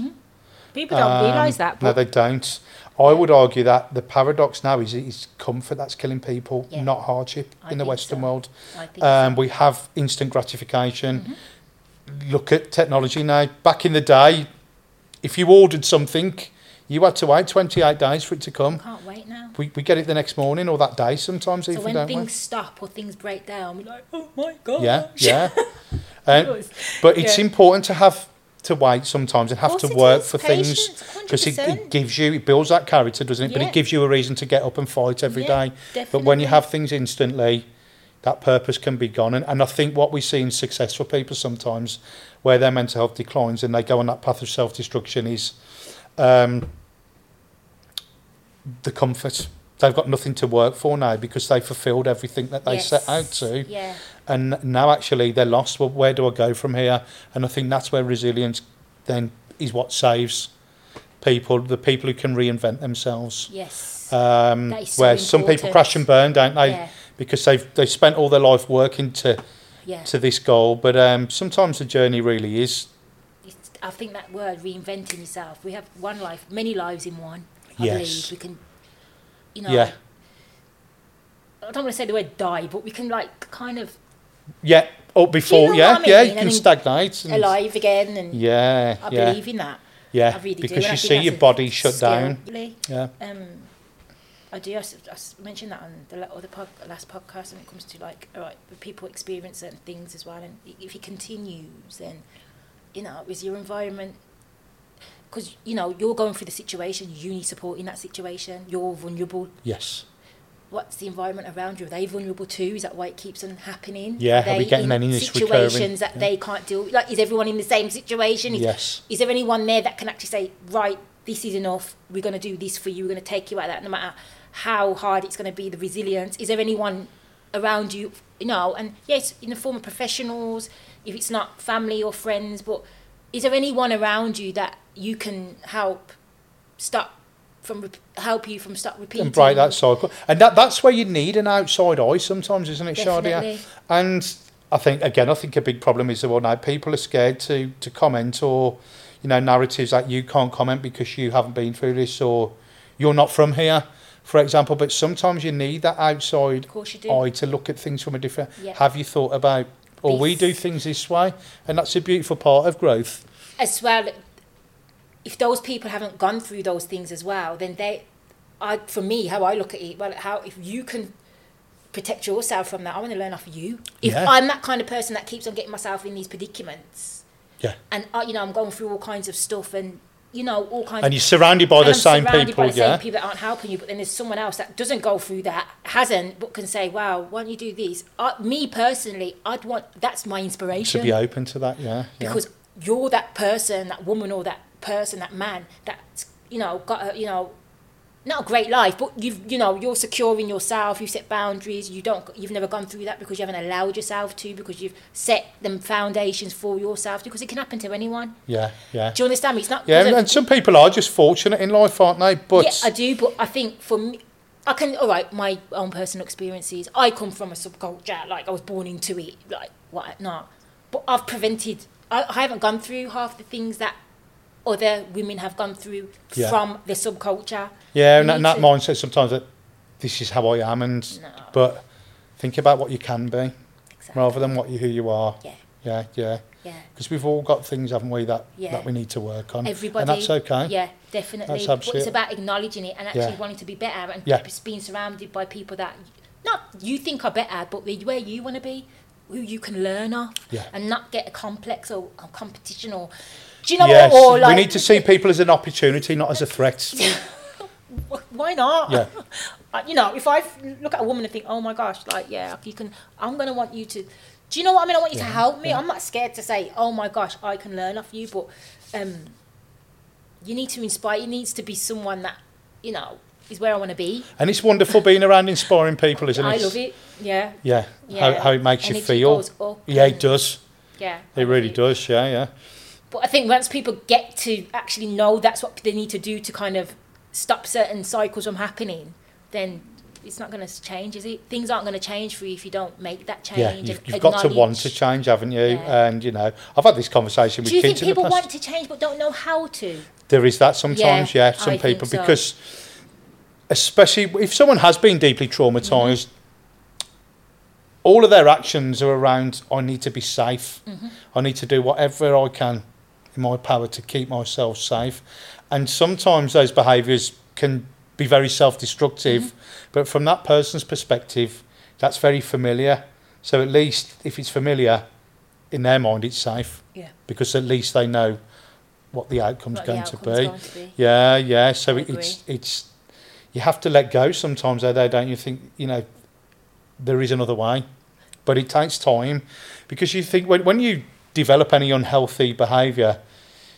People don't Um, realise that. No, they don't. I would argue that the paradox now is it's comfort that's killing people, Yeah. not hardship I in the Western so. world. Um, we have instant gratification. Mm-hmm. Look at technology now. Back in the day, if you ordered something, You had to wait 28 days for it to come. Can't wait now. We, we get it the next morning or that day sometimes, So even when don't things we? stop or things break down, we're like, oh my god. Yeah, yeah. Um, but it's Yeah. important to have to wait sometimes and have to work for things because it, it gives you it builds that character doesn't it? But it gives you a reason to get up and fight every day. Yeah, but when you have things instantly that purpose can be gone. And, and i think what we see in successful people sometimes where their mental health declines and they go on that path of self-destruction is um, the comfort. They've got nothing to work for now because they fulfilled everything that they set out to. Yeah. And now actually they're lost. Well, where do I go from here? And I think that's where resilience then is what saves people, the people who can reinvent themselves. Yes. Um, so where some people crash and burn, don't they? yeah. Because they've they've spent all their life working to Yeah. to this goal. But um, sometimes the journey really is It's, I think that word reinventing yourself. We have one life, many lives in one. I Yes. believe we can, you know. Yeah. I don't want to say the word die, but we can like kind of yeah. Up before, know yeah, I yeah, mean? you I can mean, stagnate. And, alive again, and yeah, I yeah, believe in that. yeah. I really because you see your body shut down. really. Yeah, Um, I do. I mentioned that on the other pod, last podcast when it comes to like, all right, but people experience certain things as well, and if it continues, then you know, is your environment because you know you're going through the situation, you need support in that situation. You're vulnerable. yes. What's the environment around you? Are they vulnerable too? Is that why it keeps on happening? Yeah, Are are we getting in any of this situations recurring? that Yeah. they can't deal? Like, is everyone in the same situation? Is, Yes. is there anyone there that can actually say, right, this is enough, we're going to do this for you, we're going to take you out of that, no matter how hard it's going to be, the resilience? Is there anyone around you, you know, and yes, in the form of professionals, if it's not family or friends, but is there anyone around you that you can help stop from, rep- help you from stop repeating? and break that cycle. And that that's where you need an outside eye sometimes, isn't it, Shadia? And I think again, I think a big problem is that well now people are scared to to comment or you know narratives that you can't comment because you haven't been through this or you're not from here, for example. But sometimes you need that outside Of course you do. eye to look at things from a different. Yeah. Have you thought about? Or we do things this way, and that's a beautiful part of growth. as well if those people haven't gone through those things as well then they I for me how I look at it well how if you can protect yourself from that I want to learn off you if Yeah. I'm that kind of person that keeps on getting myself in these predicaments Yeah. and I, you know I'm going through all kinds of stuff and you know all kinds And you're surrounded by the I'm same people, by the yeah. same people that aren't helping you but then there's someone else that doesn't go through that hasn't but can say wow why don't you do this I, me personally I'd want that's my inspiration To be open to that, yeah. yeah. because you're that person, that woman, or that person, that man that's you know got a you know not a great life, but you've you know you're secure in yourself. You set boundaries. You don't. You've never gone through that because you haven't allowed yourself to because you've set them foundations for yourself because it can happen to anyone. yeah, yeah. Do you understand me? It's not. Yeah, and some people are just fortunate in life, aren't they? But yeah, I do, but I think for me, I can. All right, my own personal experiences. I come from a subculture, like I was born into it, like what not. But I've prevented. I, I haven't gone through half the things that other women have gone through Yeah. from the subculture. yeah, and, that- and that to- mindset sometimes that this is how I am, and No. but think about what you can be Exactly. rather than what you who you are. Yeah, Yeah, yeah. yeah. Because we've all got things, haven't we, that Yeah. that we need to work on, Everybody. and that's okay. Yeah, definitely. That's but it's about acknowledging it and actually Yeah. wanting to be better and Yeah. being surrounded by people that not you think are better, but where- where you want to be, who you can learn off, Yeah. and not get a complex or, or competition or. Do you know yes, what? Or like, we need to see people as an opportunity, not as a threat. Why not? Yeah. You know, if I look at a woman and think, oh my gosh, like yeah, you can. I'm gonna want you to. Do you know what I mean? I want you to help me. I'm not scared to say, oh my gosh, I can learn off you, but um, you need to inspire. It needs to be someone that you know is where I want to be. and it's wonderful being around inspiring people, isn't it? I love it. Yeah. Yeah, Yeah. How, how it makes you feel. Yeah, it does. Yeah. It really does. Yeah, yeah. But I think once people get to actually know that's what they need to do to kind of stop certain cycles from happening, then it's not going to change, is it? Things aren't going to change for you if you don't make that change. Yeah, you've, you've got to want to change, haven't you? Yeah. And you know, I've had this conversation with Do you think people want to change but don't know how to? There is that sometimes, Yeah, yeah. some I people so. because, especially if someone has been deeply traumatized, Mm-hmm. all of their actions are around. I need to be safe. Mm-hmm. I need to do whatever I can in my power to keep myself safe. And sometimes those behaviours can be very self-destructive, Mm-hmm. but from that person's perspective, that's very familiar. So at least if it's familiar, in their mind, it's safe Yeah. because at least they know what the outcome's What the going to be. going to be. Yeah, yeah. So it, it's it's you have to let go sometimes, though, though, don't you? Think you know there is another way, but it takes time because you think when when you develop any unhealthy behaviour,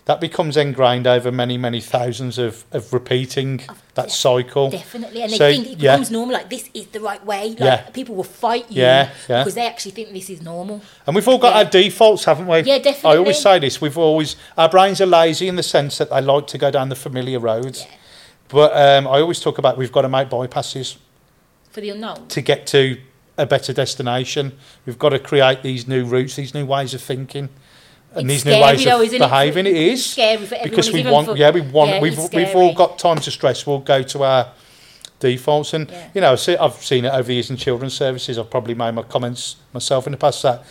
that becomes ingrained over many many thousands of of repeating that yeah, cycle. Definitely, and they So, think it yeah. becomes normal. Like this is the right way. Like Yeah. people will fight you Yeah, yeah. because they actually think this is normal. And we've all got Yeah. our defaults, haven't we? Yeah, definitely. I always say this. We've always our brains are lazy in the sense that they like to go down the familiar roads. Yeah. But um, I always talk about we've got to make bypasses. for the unknown. to get to a better destination. We've got to create these new routes, these new ways of thinking, and It's these new ways though, of behaving. It It's scary for everyone. because we want, for- yeah, we want. yeah, we've we've all got time to stress. We'll go to our defaults, and Yeah. you know, see, I've seen it over the years in children's services. I've probably made my comments myself in the past that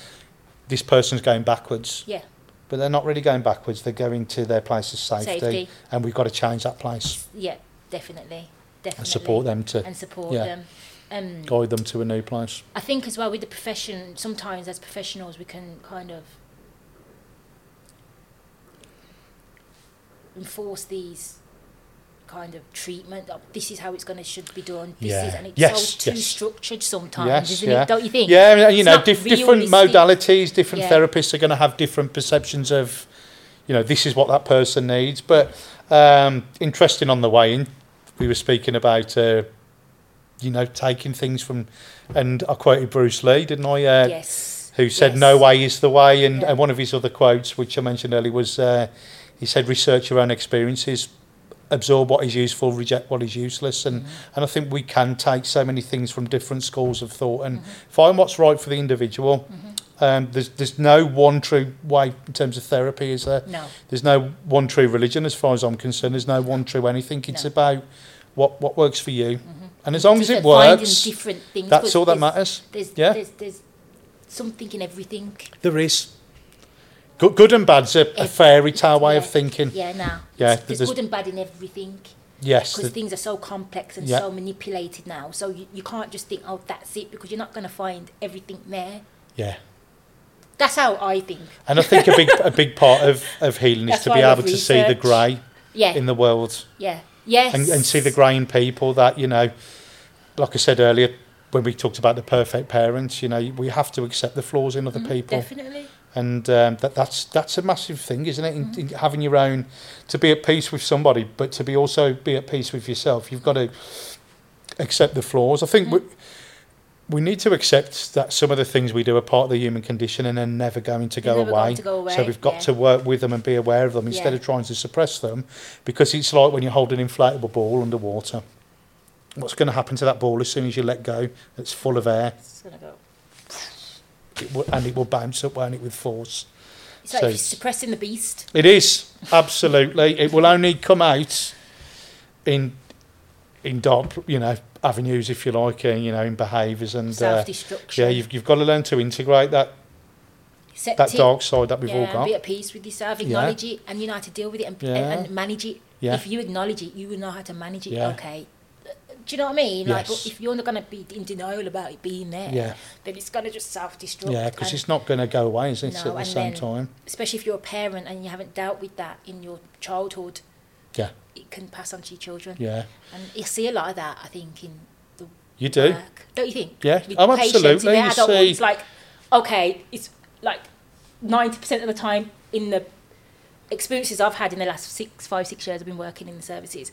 this person's going backwards, Yeah, but they're not really going backwards. They're going to their place of safety, Safety. and we've got to change that place yeah, definitely, definitely. and support them to and support yeah. them. Um, guide them to a new place. I think as well with the profession, sometimes as professionals we can kind of enforce these kind of treatment. This is how it's going to should be done. This Yeah. is, and it's Yes, so too yes. structured sometimes, Yes, isn't yeah. it? Don't you think? Yeah, you It's know, diff- different modalities, different Yeah. therapists are going to have different perceptions of, you know, this is what that person needs. But um, interesting on the way in, we were speaking about, uh, you know, taking things from, and I quoted Bruce Lee, didn't I? Uh, Yes. Who said yes. no way is the way, and, Yeah. and one of his other quotes, which I mentioned earlier, was uh, he said, "Research your own experiences, absorb what is useful, reject what is useless." And Mm-hmm. and I think we can take so many things from different schools of thought and Mm-hmm. find what's right for the individual. Um, there's there's no one true way in terms of therapy, is there? No. There's no one true religion, as far as I'm concerned. There's no one true anything. It's No. about what what works for you, and as long as it works, different things. that's all that matters. There's, Yeah. there's, there's something in everything. There is. Good, good and bad's a, a fairy tale way of thinking. Yeah, now. Yeah, There's, there's- good and bad in everything. Yes, because things are so complex and Yeah. so manipulated now. So you, you can't just think, oh, that's it, because you're not going to find everything there. yeah. That's how I think. And I think a big a big part of, of healing is to be able to see the grey Yeah, in the world yeah, yes. and, and see the grey in people that, you know, like I said earlier, when we talked about the perfect parents, you know, we have to accept the flaws in other Mhm, people. Definitely. And um, that, that's that's a massive thing, isn't it? In, Mm-hmm. in having your own, to be at peace with somebody, but to be also be at peace with yourself. You've got to accept the flaws. I think we, we need to accept that some of the things we do are part of the human condition and they're never going to go never away. going to go away. So we've got yeah. to work with them and be aware of them instead Yeah. of trying to suppress them, because it's like when you hold an inflatable ball underwater. What's going to happen to that ball as soon as you let go? It's full of air, It's gonna go. it will, and it will bounce up, won't it, with force. It's So- you're suppressing the beast. It is absolutely. it will only come out in in dark, you know, avenues if you like, uh, you know, in behaviours and uh, Self-destruction. yeah, you've you've got to learn to integrate that Accept that it. dark side that we've yeah, all and got. be at peace with yourself. Acknowledge it, and you know how to deal with it and, Yeah. and, and manage it. Yeah. If you acknowledge it, you will know how to manage it. Yeah. Okay. Do you know what I mean? Like, Yes. but if you're not going to be in denial about it being there, Yeah. then it's going to just self-destruct. Yeah, because it's not going to go away, is it? No, at the same then- time. especially if you're a parent and you haven't dealt with that in your childhood, Yeah, it can pass on to your children. yeah, And you see a lot of that, I think, in the you do. work. Don't you think? Yeah. With Oh, absolutely. in You adulthood, see- It's like, okay, it's like 90% of the time in the experiences I've had in the last six, five, six years I've been working in the services,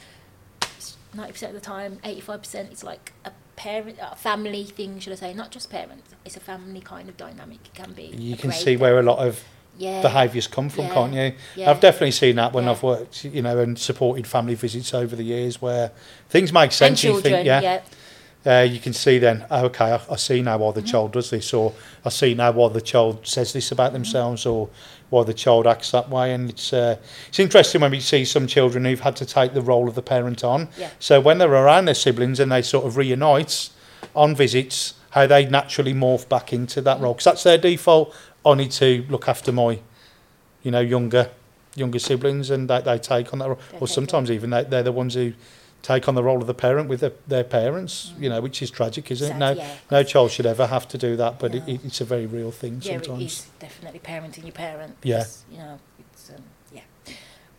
it's 90% of the time, 85%, it's like a parent, a family thing, should I say, not just parents. It's a family kind of dynamic. It can be. You can see where a lot of yeah, behaviours come from, Yeah. can't you? Yeah. I've definitely seen that when Yeah. I've worked, you know, and supported family visits over the years where things make sense. and you think, yeah, yeah. uh, you can see then, oh, okay, I, I see now why Mm-hmm. the child does this, or I see now why the child says this Mm-hmm. about themselves, or why the child acts that way. And it's uh, it's interesting when we see some children who've had to take the role of the parent on. Yeah. So when they're around their siblings and they sort of reunite on visits, how they naturally morph back into that role, because that's their default. I need to look after my, you know, younger younger siblings, and they, they take on that, role. Or sometimes even they, they're the ones who take on the role of the parent with their, their parents. You know, which is tragic, isn't it? No, yeah. no child should ever have to do that, but No. it, it's a very real thing Yeah, sometimes. it is definitely parenting your parent. Yeah. You know, it's um, yeah,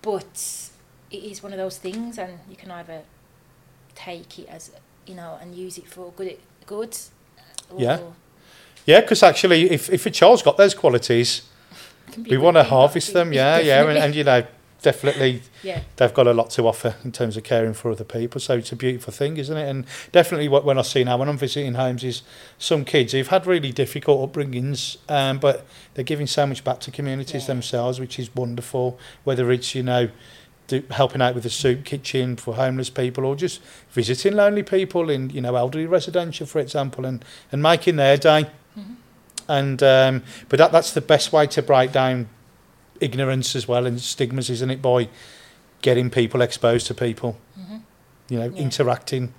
but it is one of those things, and you can either take it as you know and use it for good, good. Or Yeah. Yeah, because actually, if, if a child's got those qualities, it can be we want to harvest them. Yeah, yeah, and, and you know, definitely yeah, they've got a lot to offer in terms of caring for other people. So it's a beautiful thing, isn't it? And definitely what when I see now when I'm visiting homes is some kids who've had really difficult upbringings, um, but they're giving so much back to communities Yeah. themselves, which is wonderful. Whether it's you know. Do, helping out with the soup kitchen for homeless people or just visiting lonely people in you know elderly residential for example and and making their day Mhm. and um, but that that's the best way to break down ignorance as well and stigmas isn't it by getting people exposed to people hmm you know Yeah. interacting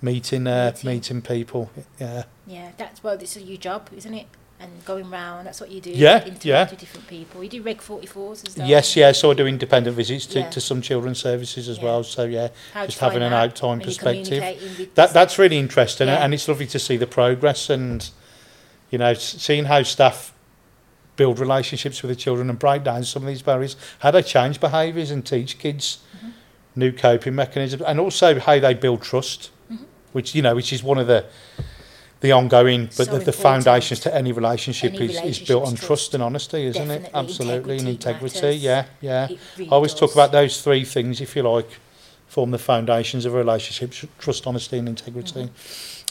meeting uh, Meeting. meeting people yeah yeah. That's well, this is your job, isn't it? And going round, that's what you do. Yeah, yeah. with different people. You do Reg 44s as well. yes yeah so I do independent visits to, Yeah. to some children's services as Yeah. well so yeah How just having an out time perspective that that's really interesting Yeah. and it's lovely to see the progress and you know seeing how staff build relationships with the children and break down some of these barriers how they change behaviours and teach kids Mhm. new coping mechanisms and also how they build trust Mhm. which you know which is one of the the ongoing but So the, the foundations to any relationship Any is, is built on trust and honesty isn't it Definitely. absolutely and Integrity integrity matters. yeah yeah really I always talk about those three things, if you like, form the foundations of a relationship: trust, honesty, and integrity.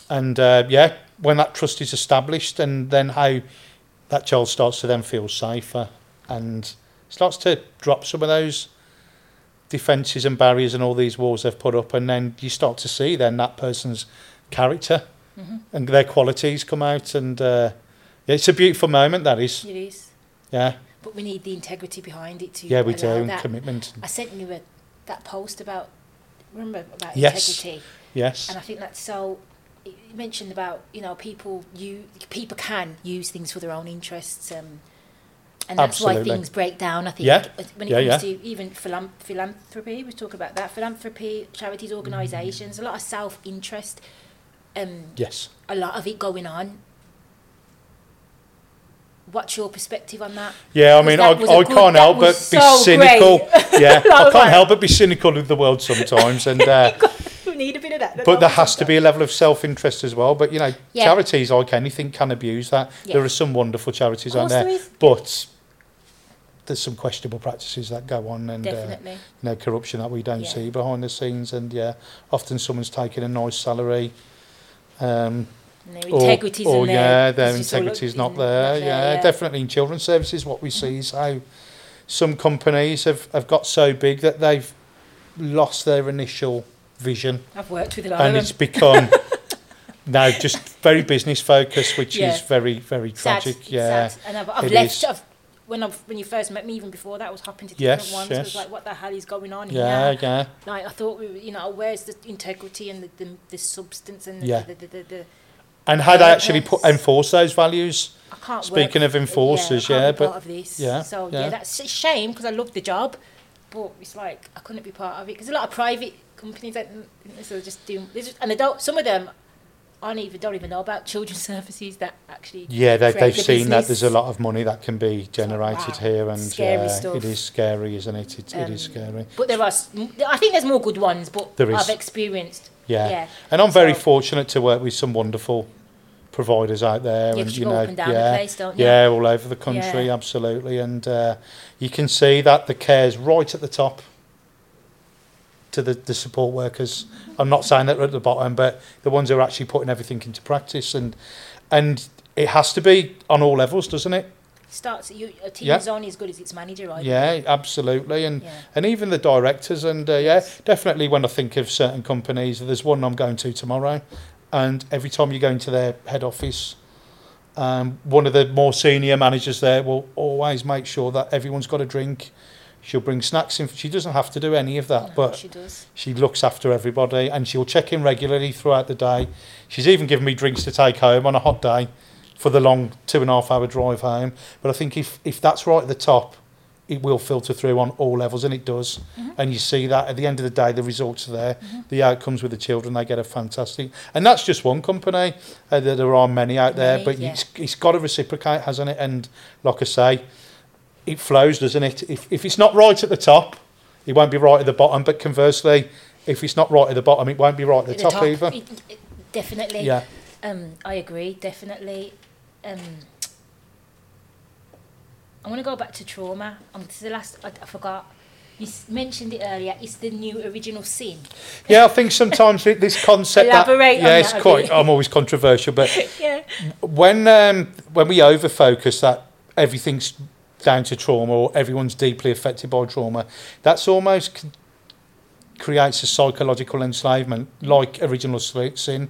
And uh, yeah, when that trust is established, and then how that child starts to then feel safer and starts to drop some of those defences and barriers and all these walls they've put up, and then you start to see then that person's character Mhm. and their qualities come out, and uh, yeah, it's a beautiful moment. That is, It is. yeah, But we need the integrity behind it to yeah, we do, and that. commitment. I sent you a, that post about remember about Yes. integrity, Yes, and I think that's so. You mentioned about you know people you people can use things for their own interests, um, and that's Absolutely. why things break down. I think Yeah. when it Yeah, comes yeah. to even philan- philanthropy, we talk about that philanthropy, charities, organisations, a lot of self interest, um, yes. a lot of it going on. What's your perspective on that? Yeah, I mean, I, I good- can't help but was be cynical. great. Yeah, I can't help but be cynical with the world sometimes, and uh, need a bit of that. but there has to be a level of self-interest as well. But you know, Yeah. charities like anything can abuse that. Yeah. There are some wonderful charities on there, there but there's some questionable practices that go on, and uh, you know, corruption that we don't Yeah. see behind the scenes, and yeah, often someone's taking a nice salary. Um, their or, or in there. yeah, their It's just all integrity's not in- there. Yeah, yeah. definitely in children's services, what we see is how some companies have, have got so big that they've lost their initial vision, I've worked with a lot and it's become now just very business focused, which Yeah. is very very tragic. it's yeah, sad. And I've, I've left. I've, when I've, when you first met me, even before that, I was hopping to Yes, different ones. I was like, what the hell is going on yeah, here? yeah. yeah. Like I thought, we were, you know, where's the integrity and the, the, the substance and the, Yeah. the, the, the, the And how they actually put enforce those values. I can't Speaking work of enforcers, yeah, I yeah, but- part of this. yeah, So yeah. yeah, that's a shame because I love the job, but it's like I couldn't be part of it because a lot of private companies that so just do just, and they don't. Some of them aren't even don't even know about children's services that actually. Yeah, they, they've the seen that there's a lot of money that can be generated wow, here, and scary uh, stuff. it is scary, isn't it? It, it is Um, scary. But there are, I think there's more good ones, but There is. I've experienced. Yeah. Yeah. And I'm very fortunate to work with some wonderful providers out there, Yeah, and you know, and down the yeah, place, don't you? yeah, all over the country, Yeah. absolutely, and uh, you can see that the care's right at the top to the, the support workers. I'm not saying that at the bottom, but the ones who are actually putting everything into practice, and and it has to be on all levels, doesn't it? Starts you, a team Yeah. is only as good as its manager, right? Yeah, absolutely, and Yeah. and even the directors, and uh, yeah, definitely when I think of certain companies, there's one I'm going to tomorrow, and every time you go into their head office, um, one of the more senior managers there will always make sure that everyone's got a drink. She'll bring snacks in. She doesn't have to do any of that, No, but she does. she looks after everybody, and she'll check in regularly throughout the day. She's even given me drinks to take home on a hot day for the long two and a half hour drive home. But I think if if that's right at the top, it will filter through on all levels, and it does. Mm-hmm. And you see that at the end of the day, the results are there. The outcomes with the children, they get a fantastic. And that's just one company. Uh, there, there are many out there, Many, but yeah. it's, it's got to reciprocate, hasn't it? And like I say, it flows, doesn't it? If, if it's not right at the top, it won't be right at the bottom. But conversely, if it's not right at the bottom, it won't be right at the, At top, either. It- it- definitely. Yeah. Um, I agree, definitely. Um, I want to go back to trauma. Um, this is the last. I, I forgot. You mentioned it earlier. It's the new original sin. Yeah, I think sometimes this concept. Elaborate that, yeah, that it's a quite. I'm always controversial, but yeah. when um, when we over focus that everything's down to trauma or everyone's deeply affected by trauma, that's almost creates a psychological enslavement like original sin.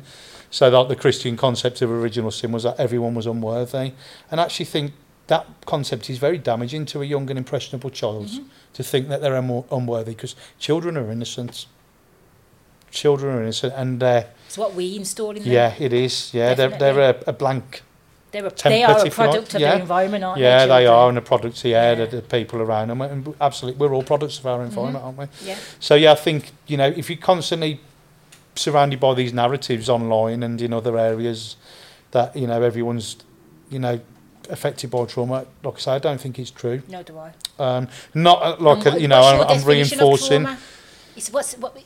So that the Christian concept of original sin was that everyone was unworthy, and I actually think that concept is very damaging to a young and impressionable child Mm-hmm. to think that they're unwo- unworthy because children are innocent. Children are innocent, and uh, It's what we install in them. yeah, it is. Yeah, they're they're a, a blank They're a, they are a if you like. product of Yeah. their environment, aren't yeah, they? Yeah, they are, and the products, yeah, Yeah. The, the people around them, and absolutely, we're all products of our environment, aren't we? Yeah. So yeah, I think you know if you're constantly surrounded by these narratives online and in other areas that you know everyone's you know affected by trauma, like I say, I don't think it's true. No, do I? Um, not uh, like And a, you know, I'm, I'm reinforcing. It's what's what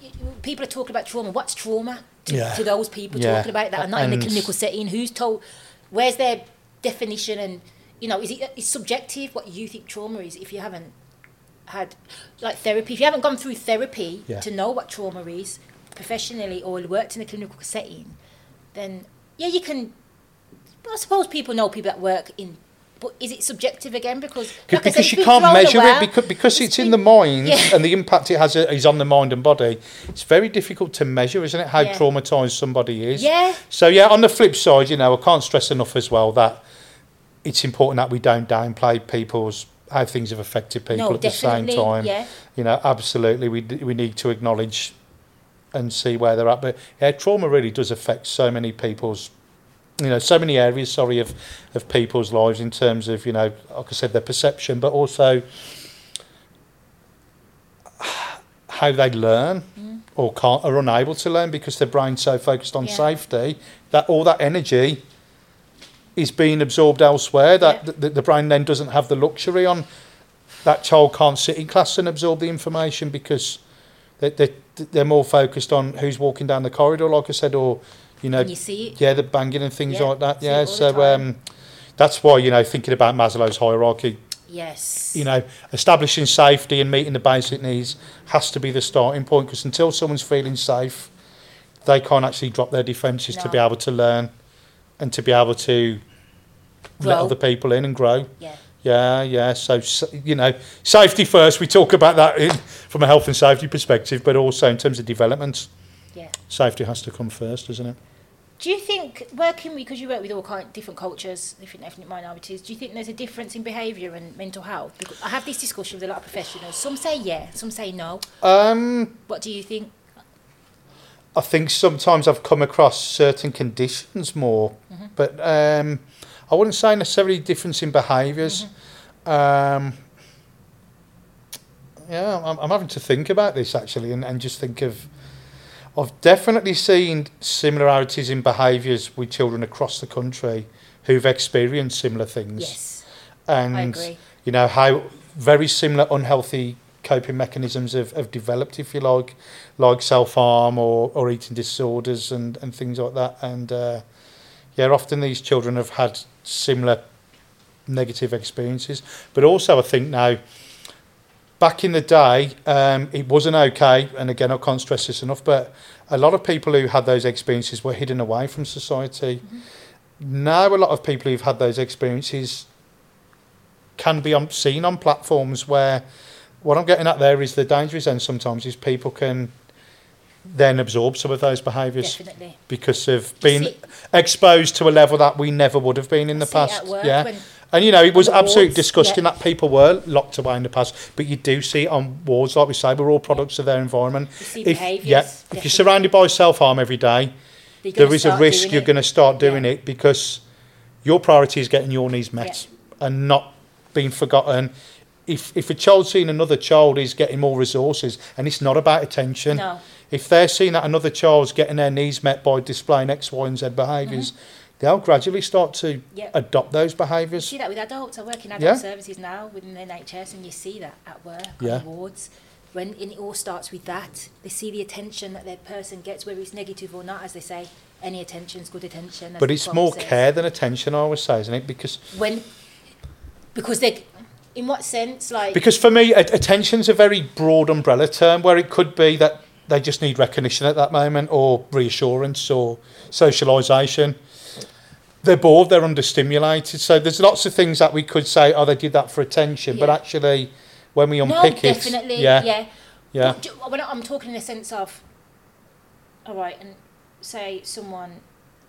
people are talking about trauma. What's trauma to, Yeah. to those people Yeah. talking about that are not in the clinical setting? Who's told? Where's their definition? And you know, is it it's subjective what you think trauma is if you haven't had like therapy? If you haven't gone through therapy Yeah. to know what trauma is professionally or worked in a clinical setting, then yeah, you can. I suppose people know people that work in. But is it subjective again? Because like because you can't measure it because, because It's it's in the mind Yeah. and the impact it has uh, is on the mind and body. It's very difficult to measure, isn't it? How Yeah. traumatized somebody is. Yeah. So yeah, on the flip side, you know, I can't stress enough as well that it's important that we don't downplay people's how things have affected people No, at the same time. yeah. You know, absolutely, we we need to acknowledge and see where they're at. But yeah, trauma really does affect so many people's, you know, so many areas. Sorry, of of people's lives in terms of you know, like I said, their perception, but also how they learn mm. or can't are unable to learn because their brain's so focused on Yeah. safety that all that energy is being absorbed elsewhere. That Yeah. the, the brain then doesn't have the luxury on that child can't sit in class and absorb the information because they, they, they're more focused on who's walking down the corridor, like I said, or you know, And you see it. yeah, the banging and things Yeah, like that. Yeah, so um, that's why you know thinking about Maslow's hierarchy Yes. you know, establishing safety and meeting the basic needs has to be the starting point because until someone's feeling safe, they can't actually drop their defences to be able to learn and to be able to let other people in and grow. Yeah. Yeah, yeah. So, you know, safety first. We talk about that in, from a health and safety perspective, but also in terms of development, Yeah. safety has to come first, doesn't it? Do you think working with, because you work with all kind different cultures, different ethnic minorities? Do you think there's a difference in behaviour and mental health? Because I have this discussion with a lot of professionals. Some say yeah, some say no. Um, What do you think? I think sometimes I've come across certain conditions more, but um, I wouldn't say necessarily difference in behaviors Um, yeah, I'm, I'm having to think about this actually, and, and just think of. I've definitely seen similarities in behaviours with children across the country who've experienced similar things. Yes. and agree. you know how very similar unhealthy coping mechanisms have, have developed if you like like self-harm or, or eating disorders and, and things like that and uh, yeah often these children have had similar negative experiences but also I think now back in the day um, it wasn't okay and again I can't stress this enough but a lot of people who had those experiences were hidden away from society now a lot of people who've had those experiences can be on, seen on platforms where what I'm getting at there is the danger is then sometimes is people can then absorb some of those behaviours because of being exposed to a level that we never would have been in I the see it at past. yeah. And you know, it was absolutely disgusting yeah. that people were locked away in the past, but you do see it on wards, like we say, we're all products of their environment. You see If, yeah, if you're surrounded by self harm every day, there is a risk you're going to start doing Yeah. it because your priority is getting your needs met and not being forgotten if if a child seeing another child is getting more resources, and it's not about attention. No. If they're seeing that another child's getting their needs met by displaying X, Y, and Z behaviors they'll gradually start to Yep. adopt those behaviours. You see that with adults. I work in adult Yeah. services now within the NHS, and you see that at work, Yeah. on wards. When and it all starts with that, they see the attention that their person gets, whether it's negative or not. As they say, any attention's good attention. But it's more says. care than attention, I always say, isn't it? Because When, because they, in what sense, like because for me, attention's a very broad umbrella term where it could be that they just need recognition at that moment, or reassurance, or socialisation. They're bored, they're understimulated. So there's lots of things that we could say, oh, they did that for attention. But actually, when we no, unpick it, yeah, yeah. yeah, when I'm talking in the sense of, all right, and say someone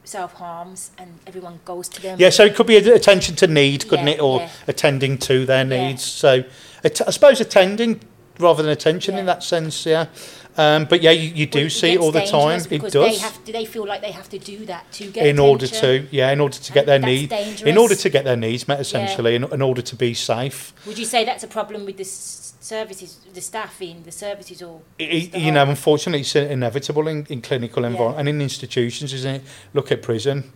self harms and everyone goes to them. Yeah, so it could be attention to need, couldn't Yeah, it, or yeah. attending to their Yeah. needs. So, I suppose attending rather than attention in that sense. Yeah, um, but yeah, you, you do Well, see it all the time. It does. They have, do they feel like they have to do that to get in order to, yeah, in order to get their That's need, dangerous. in order to get their needs met, essentially, in, in order to be safe. Would you say that's a problem with the s- services, the staffing, the services, or It, you know, unfortunately, it's inevitable in, in clinical Yeah. environment and in institutions, isn't it? Look at prison.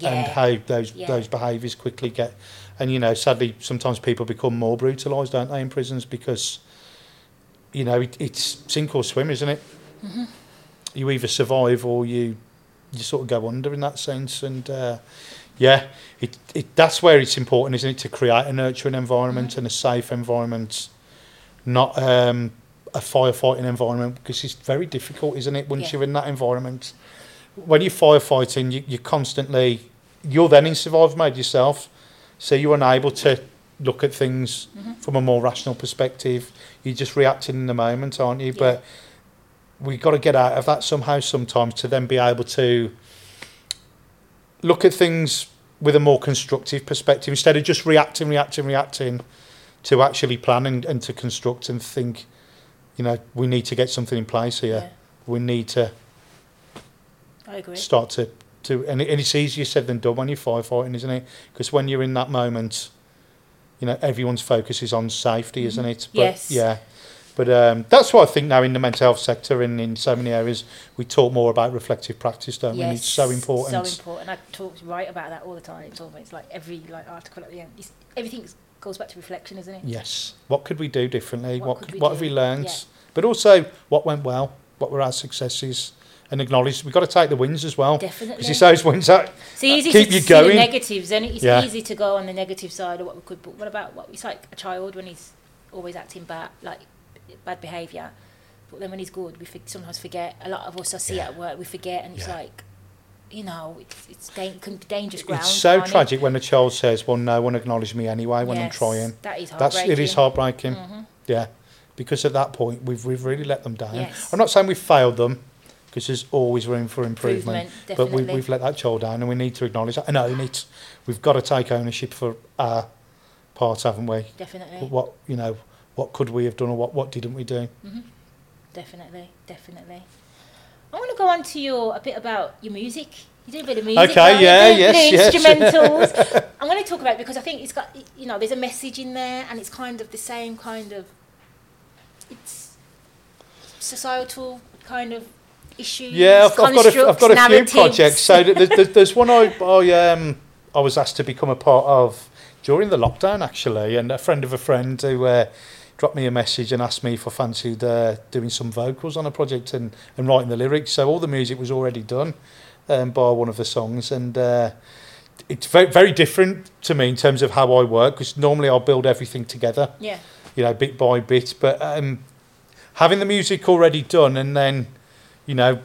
yeah, and how those Yeah. those behaviours quickly get and you know sadly sometimes people become more brutalised don't they in prisons because you know it, it's sink or swim isn't it Mm-hmm. you either survive or you you sort of go under in that sense and uh, yeah it, it that's where it's important isn't it to create a nurturing environment Mm-hmm. and a safe environment not um, a firefighting environment because it's very difficult isn't it once Yeah. you're in that environment when you're firefighting, you, you're constantly, you're then in survival mode yourself. So you're unable to look at things Mm-hmm. from a more rational perspective. You're just reacting in the moment, aren't you? Yeah. But we've got to get out of that somehow sometimes to then be able to look at things with a more constructive perspective instead of just reacting, reacting, reacting to actually plan and, and to construct and think, you know, we need to get something in place here. yeah, We need to I agree. start to, to and, it, and it's easier said than done when you're firefighting, isn't it? Because when you're in that moment, you know, everyone's focus is on safety, isn't it? But, Mm-hmm. Yes. Yeah. But um, that's why I think now in the mental health sector and in so many areas, we talk more about reflective practice, don't we? And it's so important. So important. I talk right about that all the time. It's almost like every like article at the end. It's, everything goes back to reflection, isn't it? Yes. What could we do differently? What What, could we what have we learned? Yeah. But also, what went well? What were our successes? And acknowledge we've got to take the wins as well. Definitely. Because it's those wins that It's easy keep to you see going. the negatives, and it's Yeah. easy to go on the negative side of what we could. But what about what it's like a child when he's always acting bad, like bad behaviour. But then when he's good, we sometimes forget. A lot of us I see Yeah. at work, we forget, and it's Yeah. like, you know, it's it's da- can be dangerous ground. It's so can't it? tragic when a child says, "Well, no one acknowledged me anyway when I'm trying." That is heartbreaking. That's it is heartbreaking. Mhm. Yeah, because at that point we've we've really let them down. Yes. I'm not saying we've failed them, because there's always room for improvement. Improvement, But we, we've let that child down, and we need to acknowledge that and own it. We've got to take ownership for our part, haven't we? definitely. What you know, what could we have done, or what what didn't we do? Mm-hmm. Definitely, definitely. I want to go on to your a bit about your music. You do a bit of music. Okay, you? yeah, yes, yes. instrumentals. I'm going to talk about it because I think it's got you know there's a message in there and it's kind of the same kind of it's societal kind of issues. Yeah, I've, I've got a, I've got a few projects. So there's, there's, one I, I um I was asked to become a part of during the lockdown actually, and a friend of a friend who uh, dropped me a message and asked me if I fancied uh, doing some vocals on a project and, and writing the lyrics. So all the music was already done um, by one of the songs, and uh, it's very very different to me in terms of how I work because normally I'll build everything together yeah, you know, bit by bit. But um, having the music already done and then, you know,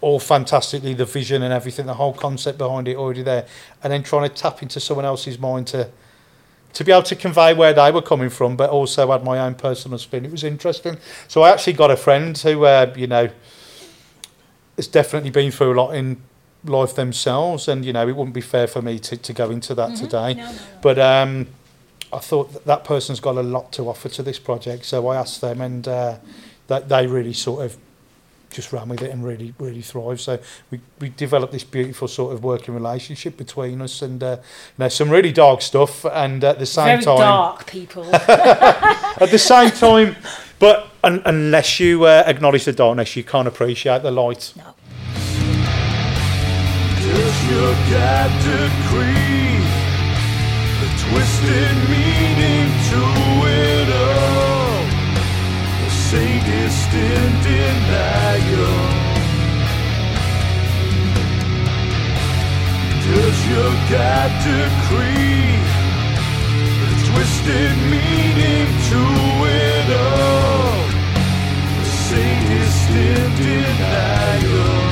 all fantastically, the vision and everything, the whole concept behind it already there, and then trying to tap into someone else's mind to to be able to convey where they were coming from, but also add my own personal spin. It was interesting. So I actually got a friend who, uh, you know, has definitely been through a lot in life themselves, and you know, it wouldn't be fair for me to, to go into that Mhm. today. No, no, no. But um, I thought that, that person's got a lot to offer to this project, so I asked them, and uh, that they really sort of just ran with it and really really thrived. So we we developed this beautiful sort of working relationship between us, and uh, you know some really dark stuff, and at the same Very time dark people. at the same time, but un- unless you uh, acknowledge the darkness, you can't appreciate the light. no. Does your God decree the twisted meaning sadist in denial. Does your God decree the twisted meaning to it all? The in denial.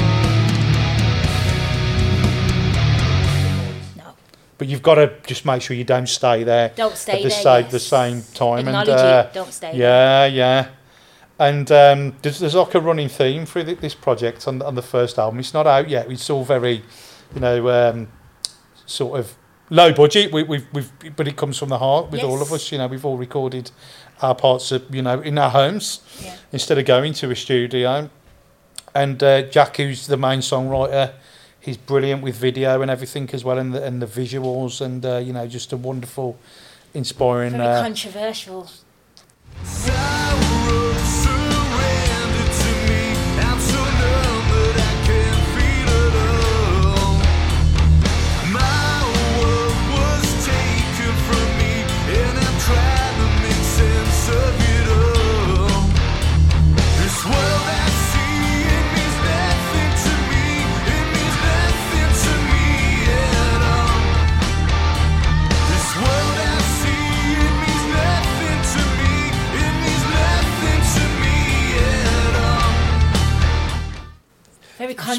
No. But you've got to just make sure you don't stay there Don't stay at the, there, sa- yes. the same time. Acknowledge and, uh, it. Don't stay Yeah, yeah. And um, there's, there's like a running theme through th- this project on, on the first album. It's not out yet. It's all very, you know, um, sort of low budget. We, we've, we've, but it comes from the heart with all of us. You know, we've all recorded our parts, of, you know, in our homes Yeah. instead of going to a studio. And uh, Jack, who's the main songwriter, he's brilliant with video and everything as well, and the, and the visuals, and uh, you know, just a wonderful, inspiring. Very Uh, controversial.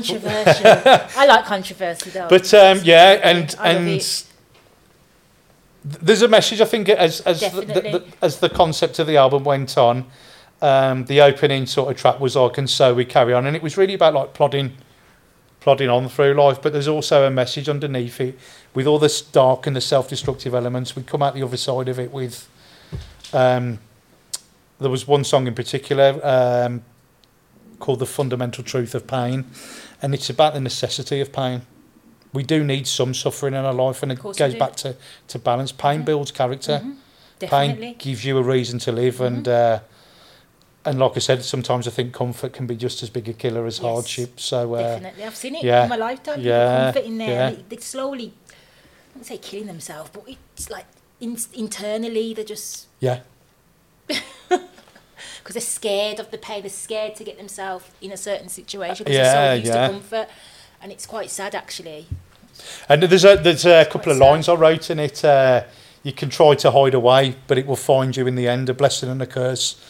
Controversial. I like controversy though. But um, yeah, and and there's a message I think as as the, the, the, as the concept of the album went on, um, the opening sort of track was like, and so we carry on, and it was really about like plodding, plodding on through life. But there's also a message underneath it, with all this dark and the self-destructive elements. We come out the other side of it with. Um, there was one song in particular um, called "The Fundamental Truth of Pain," and it's about the necessity of pain. We do need some suffering in our life, and it goes back to, to balance. Pain builds character. Pain gives you a reason to live, and uh, and like I said, sometimes I think comfort can be just as big a killer as Yes. hardship. So uh, Definitely. I've seen it yeah, in my lifetime. yeah, comfort in there. yeah. They, they slowly, I wouldn't say killing themselves, but it's like in, internally they're just yeah, because they're scared of the pain. They're scared to get themselves in a certain situation because Yeah, they're so used yeah. to comfort, and it's quite sad actually. and there's a there's a couple of sad. lines I wrote in it. Uh, you can try to hide away, but it will find you in the end. A blessing and a curse.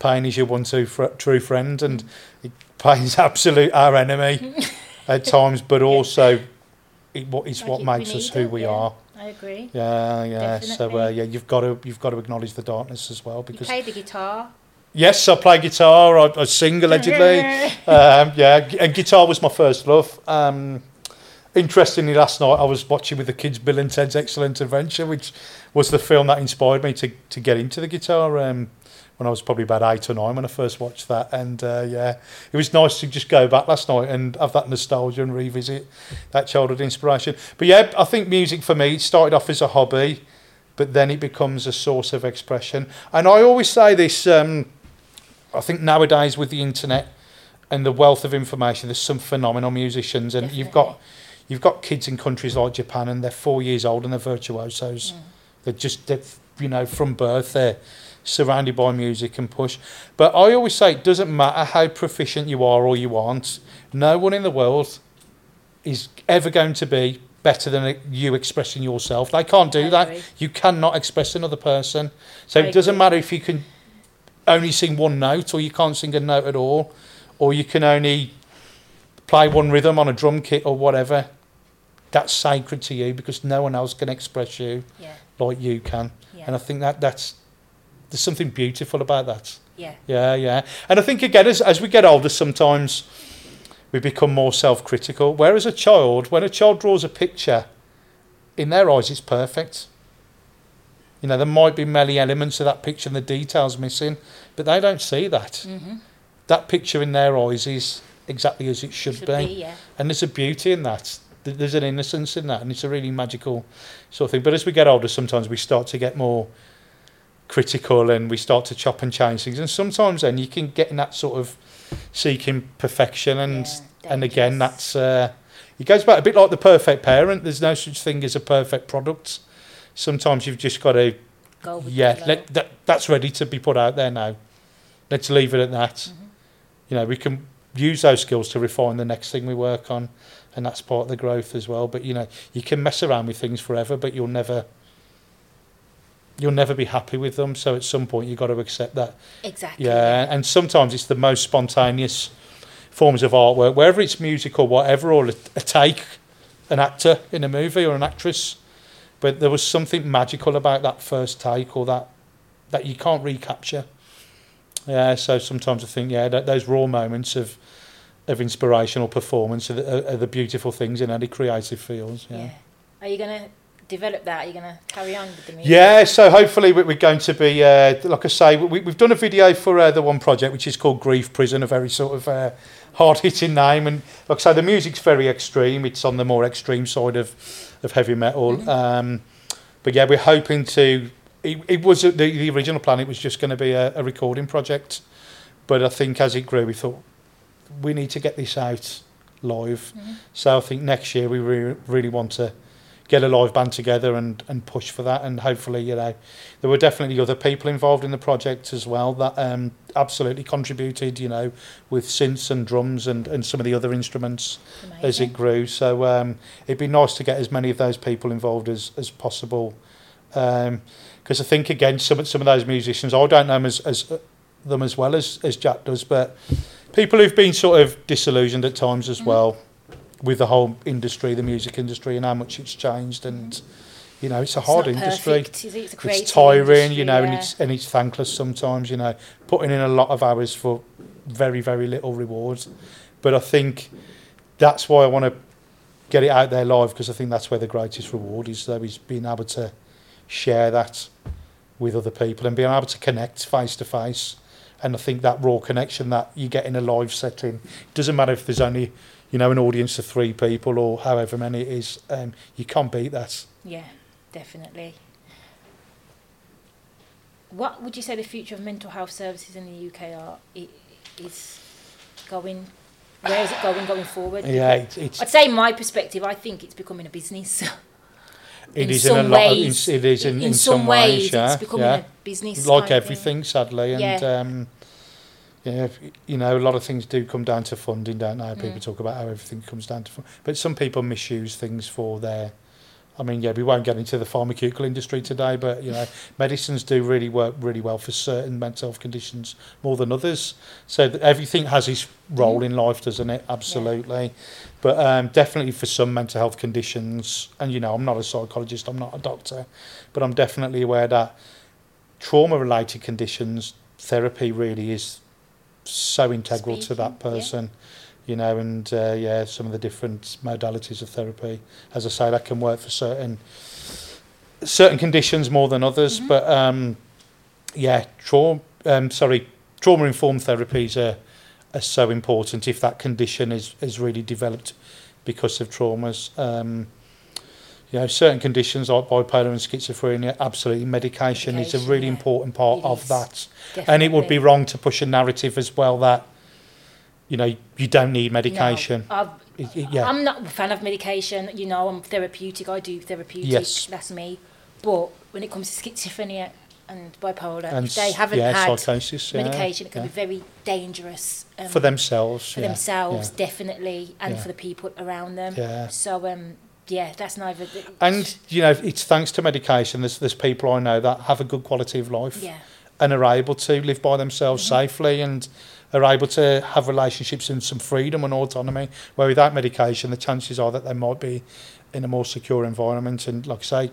Pain is your one true fr- true friend, and it, pain's absolute our enemy at times, but also it, what it's Like what makes us who it, we yeah. are. I agree. Yeah, yeah. So uh, yeah, you've got to you've got to acknowledge the darkness as well because You play the guitar. Yes, I play guitar. I, I sing allegedly. um, yeah, and guitar was my first love. Um, interestingly, last night I was watching with the kids Bill and Ted's Excellent Adventure, which was the film that inspired me to to get into the guitar. Um, when I was probably about eight or nine when I first watched that, and uh, yeah, it was nice to just go back last night and have that nostalgia and revisit that childhood inspiration. But yeah, I think music for me started off as a hobby, but then it becomes a source of expression. And I always say this. Um, I think nowadays with the internet and the wealth of information, there's some phenomenal musicians, and you've got you've got kids in countries like Japan, and they're four years old and they're virtuosos. Mm. They're just they're, you know from birth they're surrounded by music and push. But I always say it doesn't matter how proficient you are or you aren't. No one in the world is ever going to be better than you expressing yourself. They can't do that. You cannot express another person. So I it doesn't agree. matter if you can only sing one note or you can't sing a note at all or you can only play one rhythm on a drum kit or whatever. That's sacred to you because no one else can express you Yeah, like you can. yeah, And I think that that's there's something beautiful about that. yeah. Yeah, yeah. And I think again, as as we get older, sometimes we become more self-critical. Whereas a child, when a child draws a picture, in their eyes, it's perfect. You know, there might be many elements of that picture and the details missing, but they don't see that. hmm that picture in their eyes is exactly as it should, Should be. be, yeah. And there's a beauty in that. There's an innocence in that, and it's a really magical sort of thing. But as we get older, sometimes we start to get more critical and we start to chop and change things. And sometimes then you can get in that sort of seeking perfection. And Yeah, and again, that's uh, it goes back a bit like the perfect parent. There's no such thing as a perfect product. Sometimes you've just got to Go with yeah, let, that, that's ready to be put out there now. Let's leave it at that. Mm-hmm. You know, we can use those skills to refine the next thing we work on, and that's part of the growth as well. But you know, you can mess around with things forever, but you'll never you'll never be happy with them. So at some point, you've got to accept that. exactly. Yeah, and sometimes it's the most spontaneous forms of artwork, whether it's music or whatever, or a, a take, an actor in a movie or an actress. But there was something magical about that first take, or that that you can't recapture. Yeah, so sometimes I think yeah, those raw moments of of inspiration or performance are the, are, the beautiful things in any creative fields. Yeah. Yeah. Are you gonna develop that? Are you gonna carry on with the music? Yeah, so hopefully we- we're going to be, uh, like I say, we, we've done a video for uh, the one project which is called Grief Prison, a very sort of uh, hard-hitting name, and like I say, the music's very extreme. It's on the more extreme side of of heavy metal. Mm-hmm. Um, but yeah, we're hoping to. It, it was uh, the, the original plan. It was just going to be a, a recording project, but I think as it grew, we thought we need to get this out live. Mm-hmm. So I think next year we re- really want to get a live band together and, and push for that. And hopefully, you know, there were definitely other people involved in the project as well that um, absolutely contributed, you know, with synths and drums and, and some of the other instruments as it grew. So um, it'd be nice to get as many of those people involved as, as possible. Because I think, again, some, of- some of those musicians, I don't know them as, as, uh, them as well as, as Jack does, but people who've been sort of disillusioned at times as well with the whole industry, the music industry, and how much it's changed. And you know, it's a hard industry. Perfect, it? It's, it's tiring, industry, you know, yeah. and it's and it's thankless sometimes. You know, putting in a lot of hours for very very little rewards. But I think that's why I want to get it out there live because I think that's where the greatest reward is. Though is being able to share that with other people and being able to connect face to face. And I think that raw connection that you get in a live setting, it doesn't matter if there's only you know an audience of three people or however many it is. Um, you can't beat that. Yeah, definitely. What would you say the future of mental health services in the UK are? i- Is going. Where is it going going forward? Yeah, it's, it's I'd say my perspective. I think it's becoming a business. It in is in a some lot of- ways. it is in- in some, some ways. ways, yeah, it's becoming yeah. a business. like thing. everything, sadly, and Yeah. um, yeah, if, you know, a lot of things do come down to funding, don't they? People mm. talk about how everything comes down to funding. But some people misuse things for their... I mean, yeah, we won't get into the pharmaceutical industry today, but, you know, medicines do really work really well for certain mental health conditions more than others. So everything has its role mm. in life, doesn't it? Absolutely. Yeah. But um, definitely for some mental health conditions, and, you know, I'm not a psychologist, I'm not a doctor, but I'm definitely aware that trauma-related conditions, therapy really is so integral Speaking, to that person. Yeah. You know, and uh, yeah, some of the different modalities of therapy. As I say, that can work for certain certain conditions more than others. Mm-hmm. But um, yeah, trauma. Um, sorry, trauma informed therapies are, are so important if that condition is is really developed because of traumas. Um, you know, certain conditions like bipolar and schizophrenia, absolutely medication, is a really yeah. important part It of that. And it would be wrong to push a narrative as well that, you know, you don't need medication. No, I've, It- it- yeah. I'm not a fan of medication. You know, I'm therapeutic. I do therapeutic. Yes. That's me. But when it comes to schizophrenia and bipolar, and they haven't yeah, had psychosis, yeah, medication, it can yeah. be very dangerous um, for themselves. for yeah, themselves, definitely, and Yeah. for the people around them. Yeah. So, um, yeah, that's neither. And you know, it's thanks to medication. There's there's people I know that have a good quality of life. Yeah. And are able to live by themselves mm-hmm. safely and are able to have relationships and some freedom and autonomy. Where without medication, the chances are that they might be in a more secure environment and, like I say,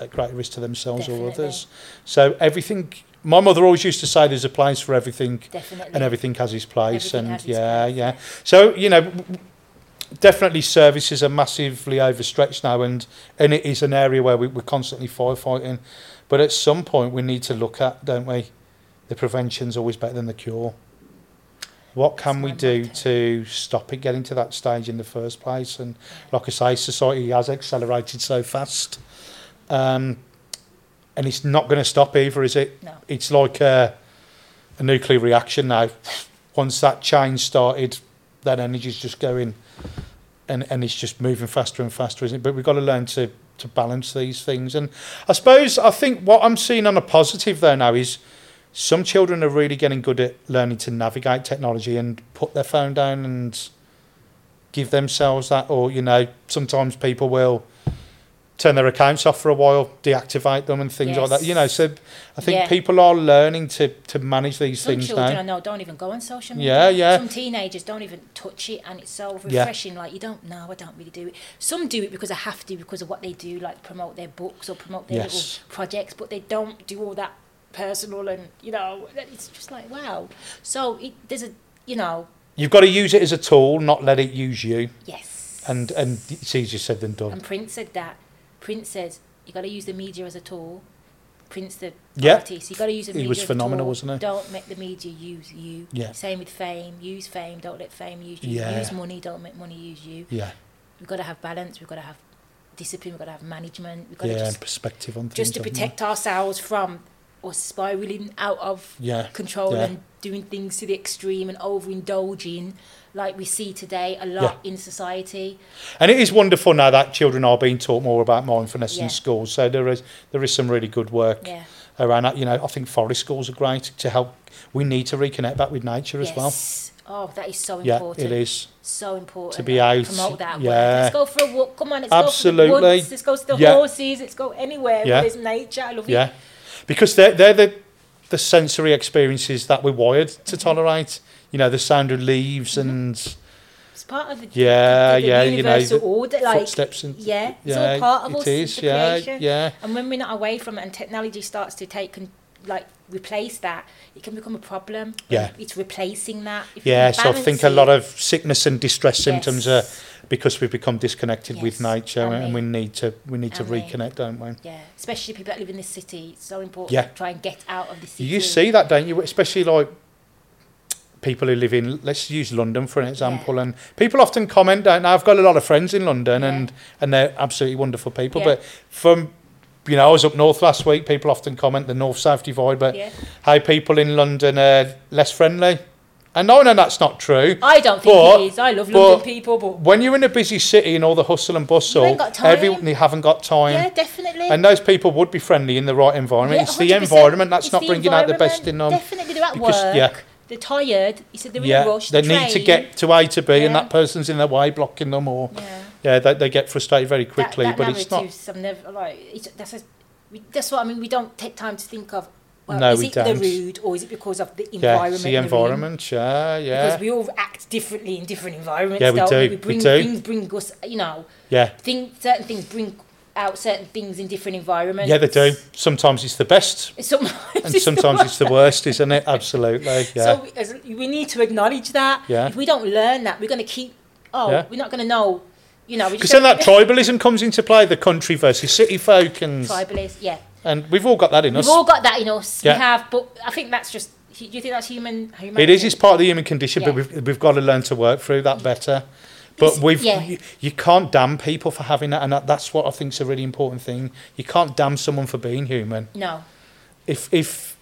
at greater risk to themselves Definitely. or others. So everything. My mother always used to say there's a place for everything Definitely. and everything has its place everything and yeah, place. yeah. So, you know, definitely services are massively overstretched now and and it is an area where we, we're constantly firefighting but at some point we need to look at don't we the prevention's always better than the cure what can we do to stop it getting to that stage in the first place? And like I say, society has accelerated so fast. Um, and it's not going to stop either, is it? No. It's like a, a nuclear reaction now. Once that change started, that energy's just going and, and it's just moving faster and faster, isn't it? But we've got to learn to, to balance these things. And I suppose, I think what I'm seeing on a positive there now is some children are really getting good at learning to navigate technology and put their phone down and give themselves that. Or, you know, sometimes people will turn their accounts off for a while, deactivate them and things like that. You know, so I think Yeah. people are learning to, to manage these Some things children now. I know don't even go on social media. Yeah, yeah. Some teenagers don't even touch it, and it's so Yeah. refreshing. Like you don't know, I don't really do it. Some do it because I have to because of what they do, like promote their books or promote their Yes. little projects, but they don't do all that personal and you know. It's just like wow. So it, there's a you know You've got to use it as a tool, not let it use you. yes. And and it's easier said than done. And Prince said that. Prince says you got to use the media as a tool. Prince, the Yeah. artist, you got to use the He media was as a phenomenal, wasn't he? Don't make the media use you. Yeah. Same with fame. Use fame. Don't let fame use you. Yeah. Use money. Don't make money use you. Yeah, We've got to have balance. We've got to have discipline. We've got to have management. We've got yeah, to just perspective on things. just to protect ourselves from us spiraling out of Yeah, control yeah. and doing things to the extreme and overindulging like we see today a lot in society. And it is wonderful now that children are being taught more about mindfulness Yeah. in schools. So there is there is some really good work Yeah. around that. You know, I think forest schools are great to help. We need to reconnect back with nature as well. Oh, that is so important. Yeah, it is. so important To be out, promote that yeah. word. let's go for a walk come on let's go to Absolutely. the woods let's go to the Yeah. horses let's go anywhere Yeah. there's nature I love Yeah, it because they're they're the the sensory experiences that we're wired Mm-hmm. to tolerate. You know, the sound of leaves and it's part of the, Yeah, the, the yeah, you know, universal the order like footsteps and yeah it's yeah, all part of it us is, the yeah, creation. yeah. and when we're not away from it and technology starts to take and like replace that it can become a problem Yeah. it's replacing that If Yeah, so I think a lot of sickness and distress symptoms are Yes. Because we've become disconnected with nature, and and, we need to we need to reconnect, don't we? yeah especially people that live in the city it's so important Yeah. to try and get out of the city You see that, don't you? Especially like people who live in, let's use London for an example, and people often comment, don't? I've got a lot of friends in London, Yeah. and and they're absolutely wonderful people. Yeah. But from you know, I was up north last week. People often comment the north-south divide, but yeah how people in London are less friendly. And I know that's not true. I don't think But- it is I love London people but When you're in a busy city and all the hustle and bustle, You ain't got time. everyone they haven't got time. yeah definitely And those people would be friendly in the right environment. Yeah, it's the environment that's It's not bringing out the best in them. Definitely, they're at Because- work. yeah. They're tired. You said they're in a rush. they the need to get to A to B, and that person's in their way, blocking them, or Yeah. yeah, they, they get frustrated very quickly. That, that but it's not. never like. It's, that's a, that's what I mean. We don't take time to think of. Well, No, is we it don't. the rude or is it because of the Yeah, environment? it's the environment. Yeah, yeah, Because we all act differently in different environments. Yeah, we don't do, We we bring do. things bring us. You know, yeah, thing certain things bring out certain things in different environments. yeah. They do. Sometimes it's the best, Sometimes and it's sometimes it's the worst, isn't it? Absolutely. Yeah. So we, need to acknowledge that. Yeah. If we don't learn that, we're going to keep. Oh, Yeah. we're not going to know. You know, Because then that tribalism comes into play, the country versus city folk, and tribalist. Yeah, and we've all got that in us. we've all got that in us. Yeah. We have, but I think that's just. Do you think that's human? human It is. It's part of the human condition, but we've we've got to learn to work through that better. But we've yeah. you, you can't damn people for having that, and that, that's what I think is a really important thing. You can't damn someone for being human. No. If if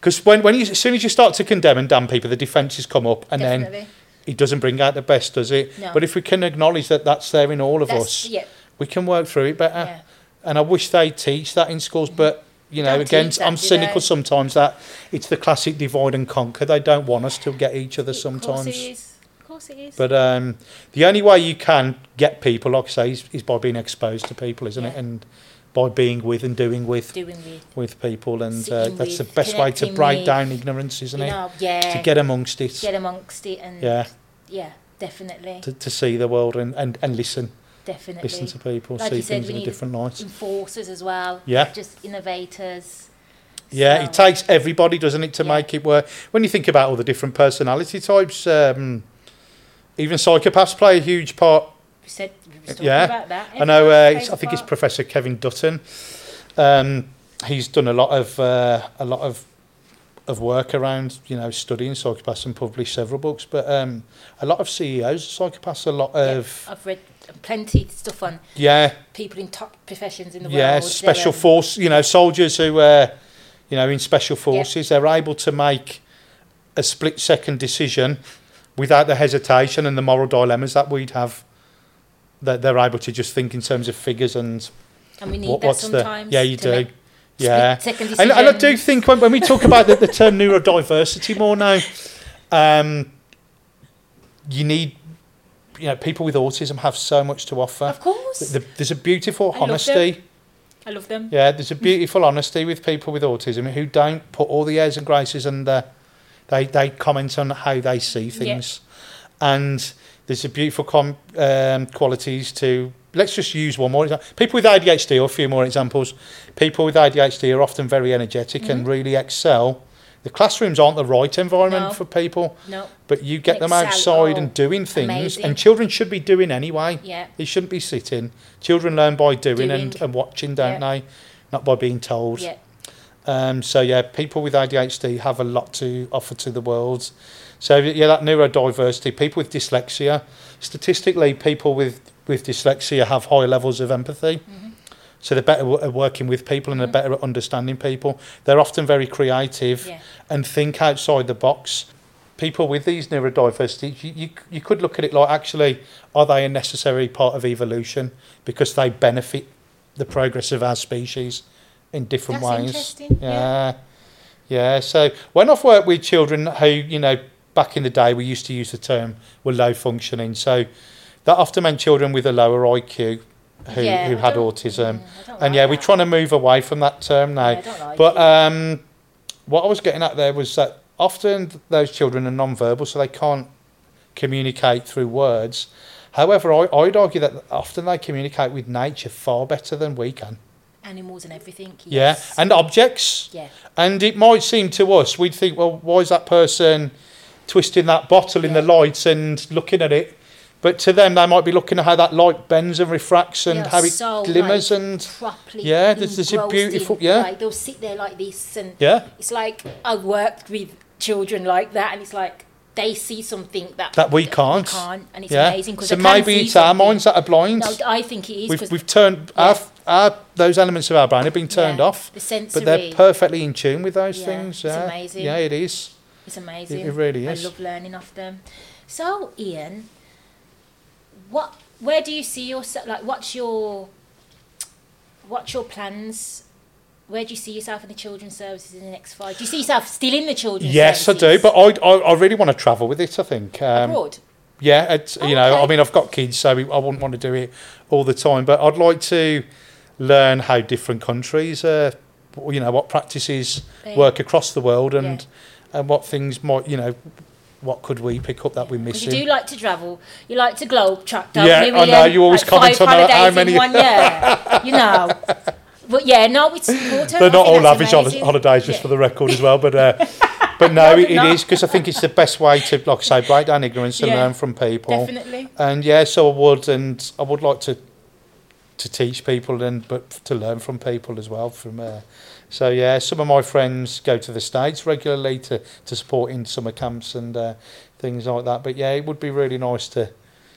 because when when you as soon as you start to condemn and damn people, the defences come up, and then it doesn't bring out the best, does it? No. But if we can acknowledge that that's there in all of That's, us, Yeah. we can work through it better. Yeah. And I wish they teach that in schools, but you know, again, that, I'm cynical sometimes that it's the classic divide and conquer. They don't want us to get each other Of course sometimes. it is. Of course it is. But um, the only way you can get people, like I say, is, is by being exposed to people, isn't it? And by being with and doing with Doing with. with people, and uh, that's the best way to break with, down ignorance, isn't You it? yeah. To get amongst it, get amongst it and yeah, yeah, definitely, to, to see the world and, and, and listen, definitely. listen to people, Like see said, things in a different light. Enforcers as well. Yeah. Just innovators. Yeah, So- it takes everybody, doesn't it, to Yeah. make it work? When you think about all the different personality types, um, even psychopaths play a huge part We said we Yeah. about that. I know. Uh, Everyone it's, plays I think it's. Professor Kevin Dutton. Um, he's done a lot of uh, a lot of of work around you know studying psychopaths and published several books. But um, a lot of CEOs are psychopaths. A lot Yeah, of I've read plenty of stuff on yeah, people in top professions in the yeah, world. Yeah, special um, force. You know, soldiers who uh, you know in special forces, they're able to make a split second decision without the hesitation and the moral dilemmas that we'd have. That they're able to just think in terms of figures and And we need what, that sometimes. the yeah you do. Yeah, and, and I do think when, when we talk about the, the term neurodiversity more now, um, you need, you know, people with autism have so much to offer. Of course. The- the- there's a beautiful I love honesty. I love them. Yeah, there's a beautiful honesty with people with autism who don't put all the airs and graces under. They they comment on how they see things, and there's a beautiful com, um, qualities to. Let's just use one more example. People with ADHD, or a few more examples. People with ADHD are often very energetic and really excel. The classrooms aren't the right environment No. for people, No. but you get them Excel, outside and doing things, amazing. and children should be doing anyway. Yeah. They shouldn't be sitting. Children learn by doing, and, Doing. and watching, don't they? Not by being told. Yeah. Um, so yeah, people with ADHD have a lot to offer to the world. So yeah, that neurodiversity. People with dyslexia, statistically, people with with dyslexia have higher levels of empathy. Mm-hmm. So they're better at working with people and they're mm-hmm. better at understanding people. They're often very creative Yeah. and think outside the box. People with these neurodiversity, you, you, you could look at it like actually, are they a necessary part of evolution because they benefit the progress of our species in different That's ways? interesting, yeah. yeah. Yeah. So when I've worked with children who, you know, back in the day we used to use the term were low functioning. So that often meant children with a lower IQ who, Yeah, who had autism. don't and like yeah, we're that. trying to move away from that term now. Yeah, like but um, what I was getting at there was that often those children are non-verbal, so they can't communicate through words. However, I, I'd argue that often they communicate with nature far better than we can. Animals and everything. Yeah, and objects. yeah. And it might seem to us, we'd think, well, why is that person twisting that bottle in the Yeah. lights and looking at it? But to them, they might be looking at how that light bends and refracts and are how it so, glimmers like, and properly Yeah, there's- there's a beautiful- in, yeah. like they'll sit there like this and yeah, it's like I've worked with children like that and it's like they see something that that we can't. can't and it's yeah. amazing because so maybe it's our minds that are blind. no I think it is we've, we've turned Yeah. our, our those elements of our brain have been turned Yeah, off, the sensory but they're perfectly in tune with those Yeah, things. it's Yeah, amazing. yeah, it is. it's amazing it really is. I love learning off them so Ian what where do you see yourself like what's your what's your plans where do you see yourself in the children's services in the next five? Do you see yourself still in the children's Yes, I do, but I, I, I really want to travel with it. I think. Um, abroad. Yeah, it's, Oh, you know, I mean, I've got kids, so I wouldn't want to do it all the time. But I'd like to learn how different countries, uh, you know, what practices Yeah. work across the world, and Yeah. and what things might, you know, what could we pick up that we're missing? you do like to travel. You like to globe track, Yeah, you? I know, you always like comment on how- many- in one year. you know. But yeah, no, it's important. They're not all lavish amazing. holidays, just Yeah. for the record as well. But uh, but no, No, it, but it no. is because I think it's the best way to, like I say, break down ignorance and Yeah, learn from people. Definitely. And yeah, so I would, and I would like to to teach people and but to learn from people as well. From uh, so yeah, some of my friends go to the states regularly to to support in summer camps and uh, things like that. But yeah, it would be really nice to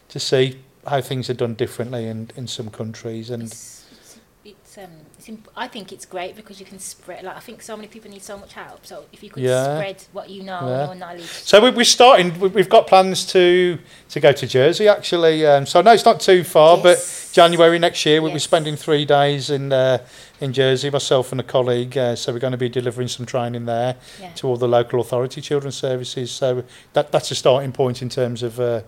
to see how things are done differently in in some countries and. It's, it's, um, it's imp- I think it's great because you can spread. Like I think so many people need so much help. So if you could Yeah. spread what you know, Yeah. your knowledge. So we- we're starting. we- We've got plans to to go to Jersey actually. Um, so I know it's not too far, but January next year we'll be spending three days in uh, in Jersey. Myself and a colleague. Uh, so we're going to be delivering some training there Yeah. to all the local authority children's services. So that that's a starting point in terms of. Uh,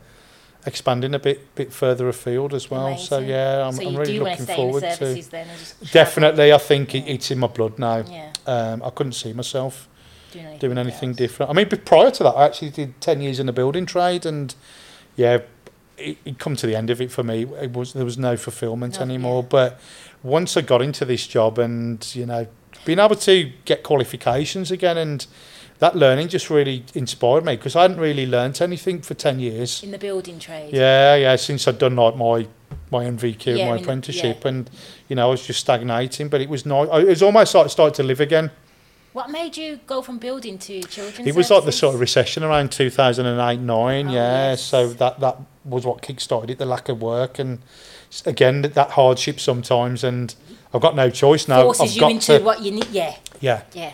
expanding a bit bit further afield as well so yeah i'm, so I'm really do want to looking forward to then? And just travel. definitely i think it, it's in my blood now Yeah. um, i couldn't see myself Doing anything, doing anything different. I mean, prior to that, I actually did ten years in the building trade, and yeah, it, it come to the end of it for me. It was there was no fulfilment No, anymore. yeah. But once I got into this job, and you know, being able to get qualifications again, and that learning just really inspired me because I hadn't really learnt anything for ten years. In the building trade. Yeah, yeah, since I'd done like my my NVQ, Yeah, my apprenticeship, yeah. and you know, I was just stagnating. But it was nice. It was almost like I started to live again. What made you go from building to children's It was like the sort of recession around 2008 9, Oh, yeah. yes. So that that was what kick-started it, the lack of work and again that hardship sometimes. And I've got no choice now. forces I've you into to, what you need. Yeah, yeah, yeah.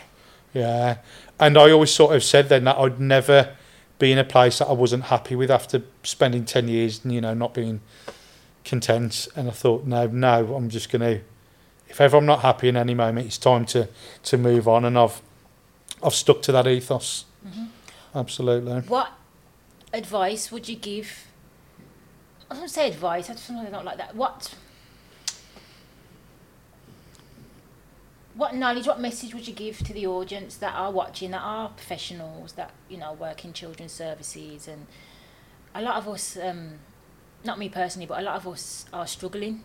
yeah. And I always sort of said then that I'd never be in a place that I wasn't happy with after spending 10 years, and, you know, not being content. And I thought, no, no, I'm just going to, if ever I'm not happy in any moment, it's time to, to move on. And I've, I've stuck to that ethos. Mm-hmm. Absolutely. What advice would you give? I don't say advice. I just don't like that. What? What knowledge, what message would you give to the audience that are watching, that are professionals, that you know work in children's services, and a lot of us, um, not me personally, but a lot of us are struggling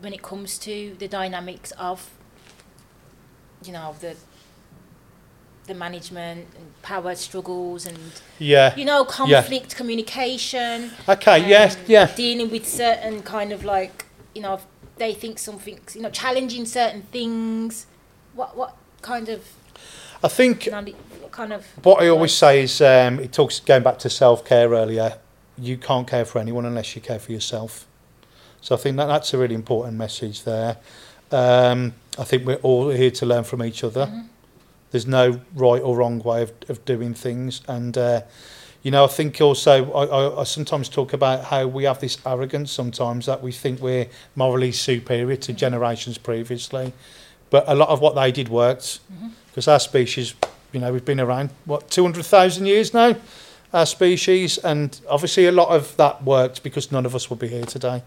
when it comes to the dynamics of, you know, the the management and power struggles and Yeah. you know conflict communication Okay, um, yeah, yeah. dealing with certain kind of like you know they think something you know challenging certain things what what kind of I think what kind of what I always say is um, it talks going back to self care earlier. You can't care for anyone unless you care for yourself. So I think that that's a really important message there. Um, I think we're all here to learn from each other. There's no right or wrong way of, of doing things, and uh, you know I think also I, I, I sometimes talk about how we have this arrogance sometimes that we think we're morally superior to generations previously, but a lot of what they did worked because our species, you know, we've been around what two hundred thousand years now, our species, and obviously a lot of that worked because none of us would be here today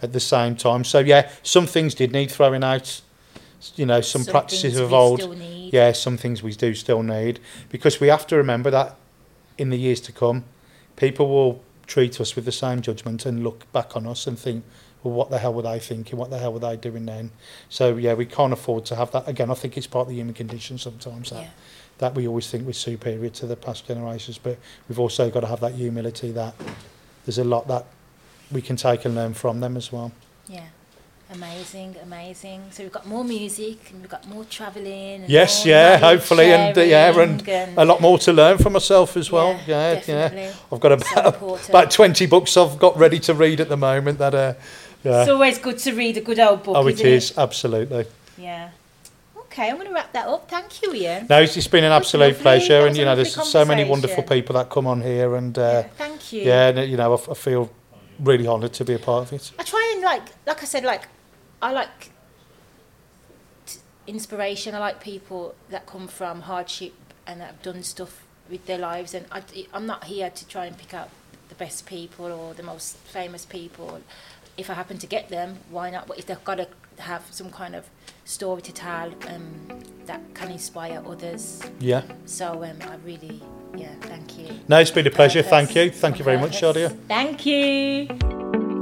at the same time. So yeah, some things did need throwing out. You know, some, practices of old. Yeah, some things we do still need because we have to remember that in the years to come, people will treat us with the same judgment and look back on us and think, well, what the hell were they thinking? What the hell were they doing then? So, yeah, we can't afford to have that. Again, I think it's part of the human condition sometimes that, yeah. that we always think we're superior to the past generations, but we've also got to have that humility that there's a lot that we can take and learn from them as well. Yeah. Amazing amazing so we've got more music and we've got more travelling Yes, more yeah, hopefully, and uh, yeah, and sharing a lot more to learn from myself as well. Yeah, Yeah, definitely. yeah. I've got about important. about twenty books I've got ready to read at the moment. That uh, yeah. it's always good to read a good old book oh, it is absolutely. yeah okay i'm going to wrap that up thank you ian No, it's, it's been an absolute pleasure, and you know, there's so many wonderful people that come on here, and yeah, uh, thank you yeah, and, you know, I feel really honoured to be a part of it. I try and like, like I said, like I like t- inspiration. I like people that come from hardship and that have done stuff with their lives. And I, I'm not here to try and pick out the best people or the most famous people. If I happen to get them, why not? But if they've got to have some kind of story to tell um, that can inspire others. Yeah. So um, I really, yeah, thank you. No, it's been a pleasure. Purpose. Thank you. Thank you very much. Shadia. Thank you.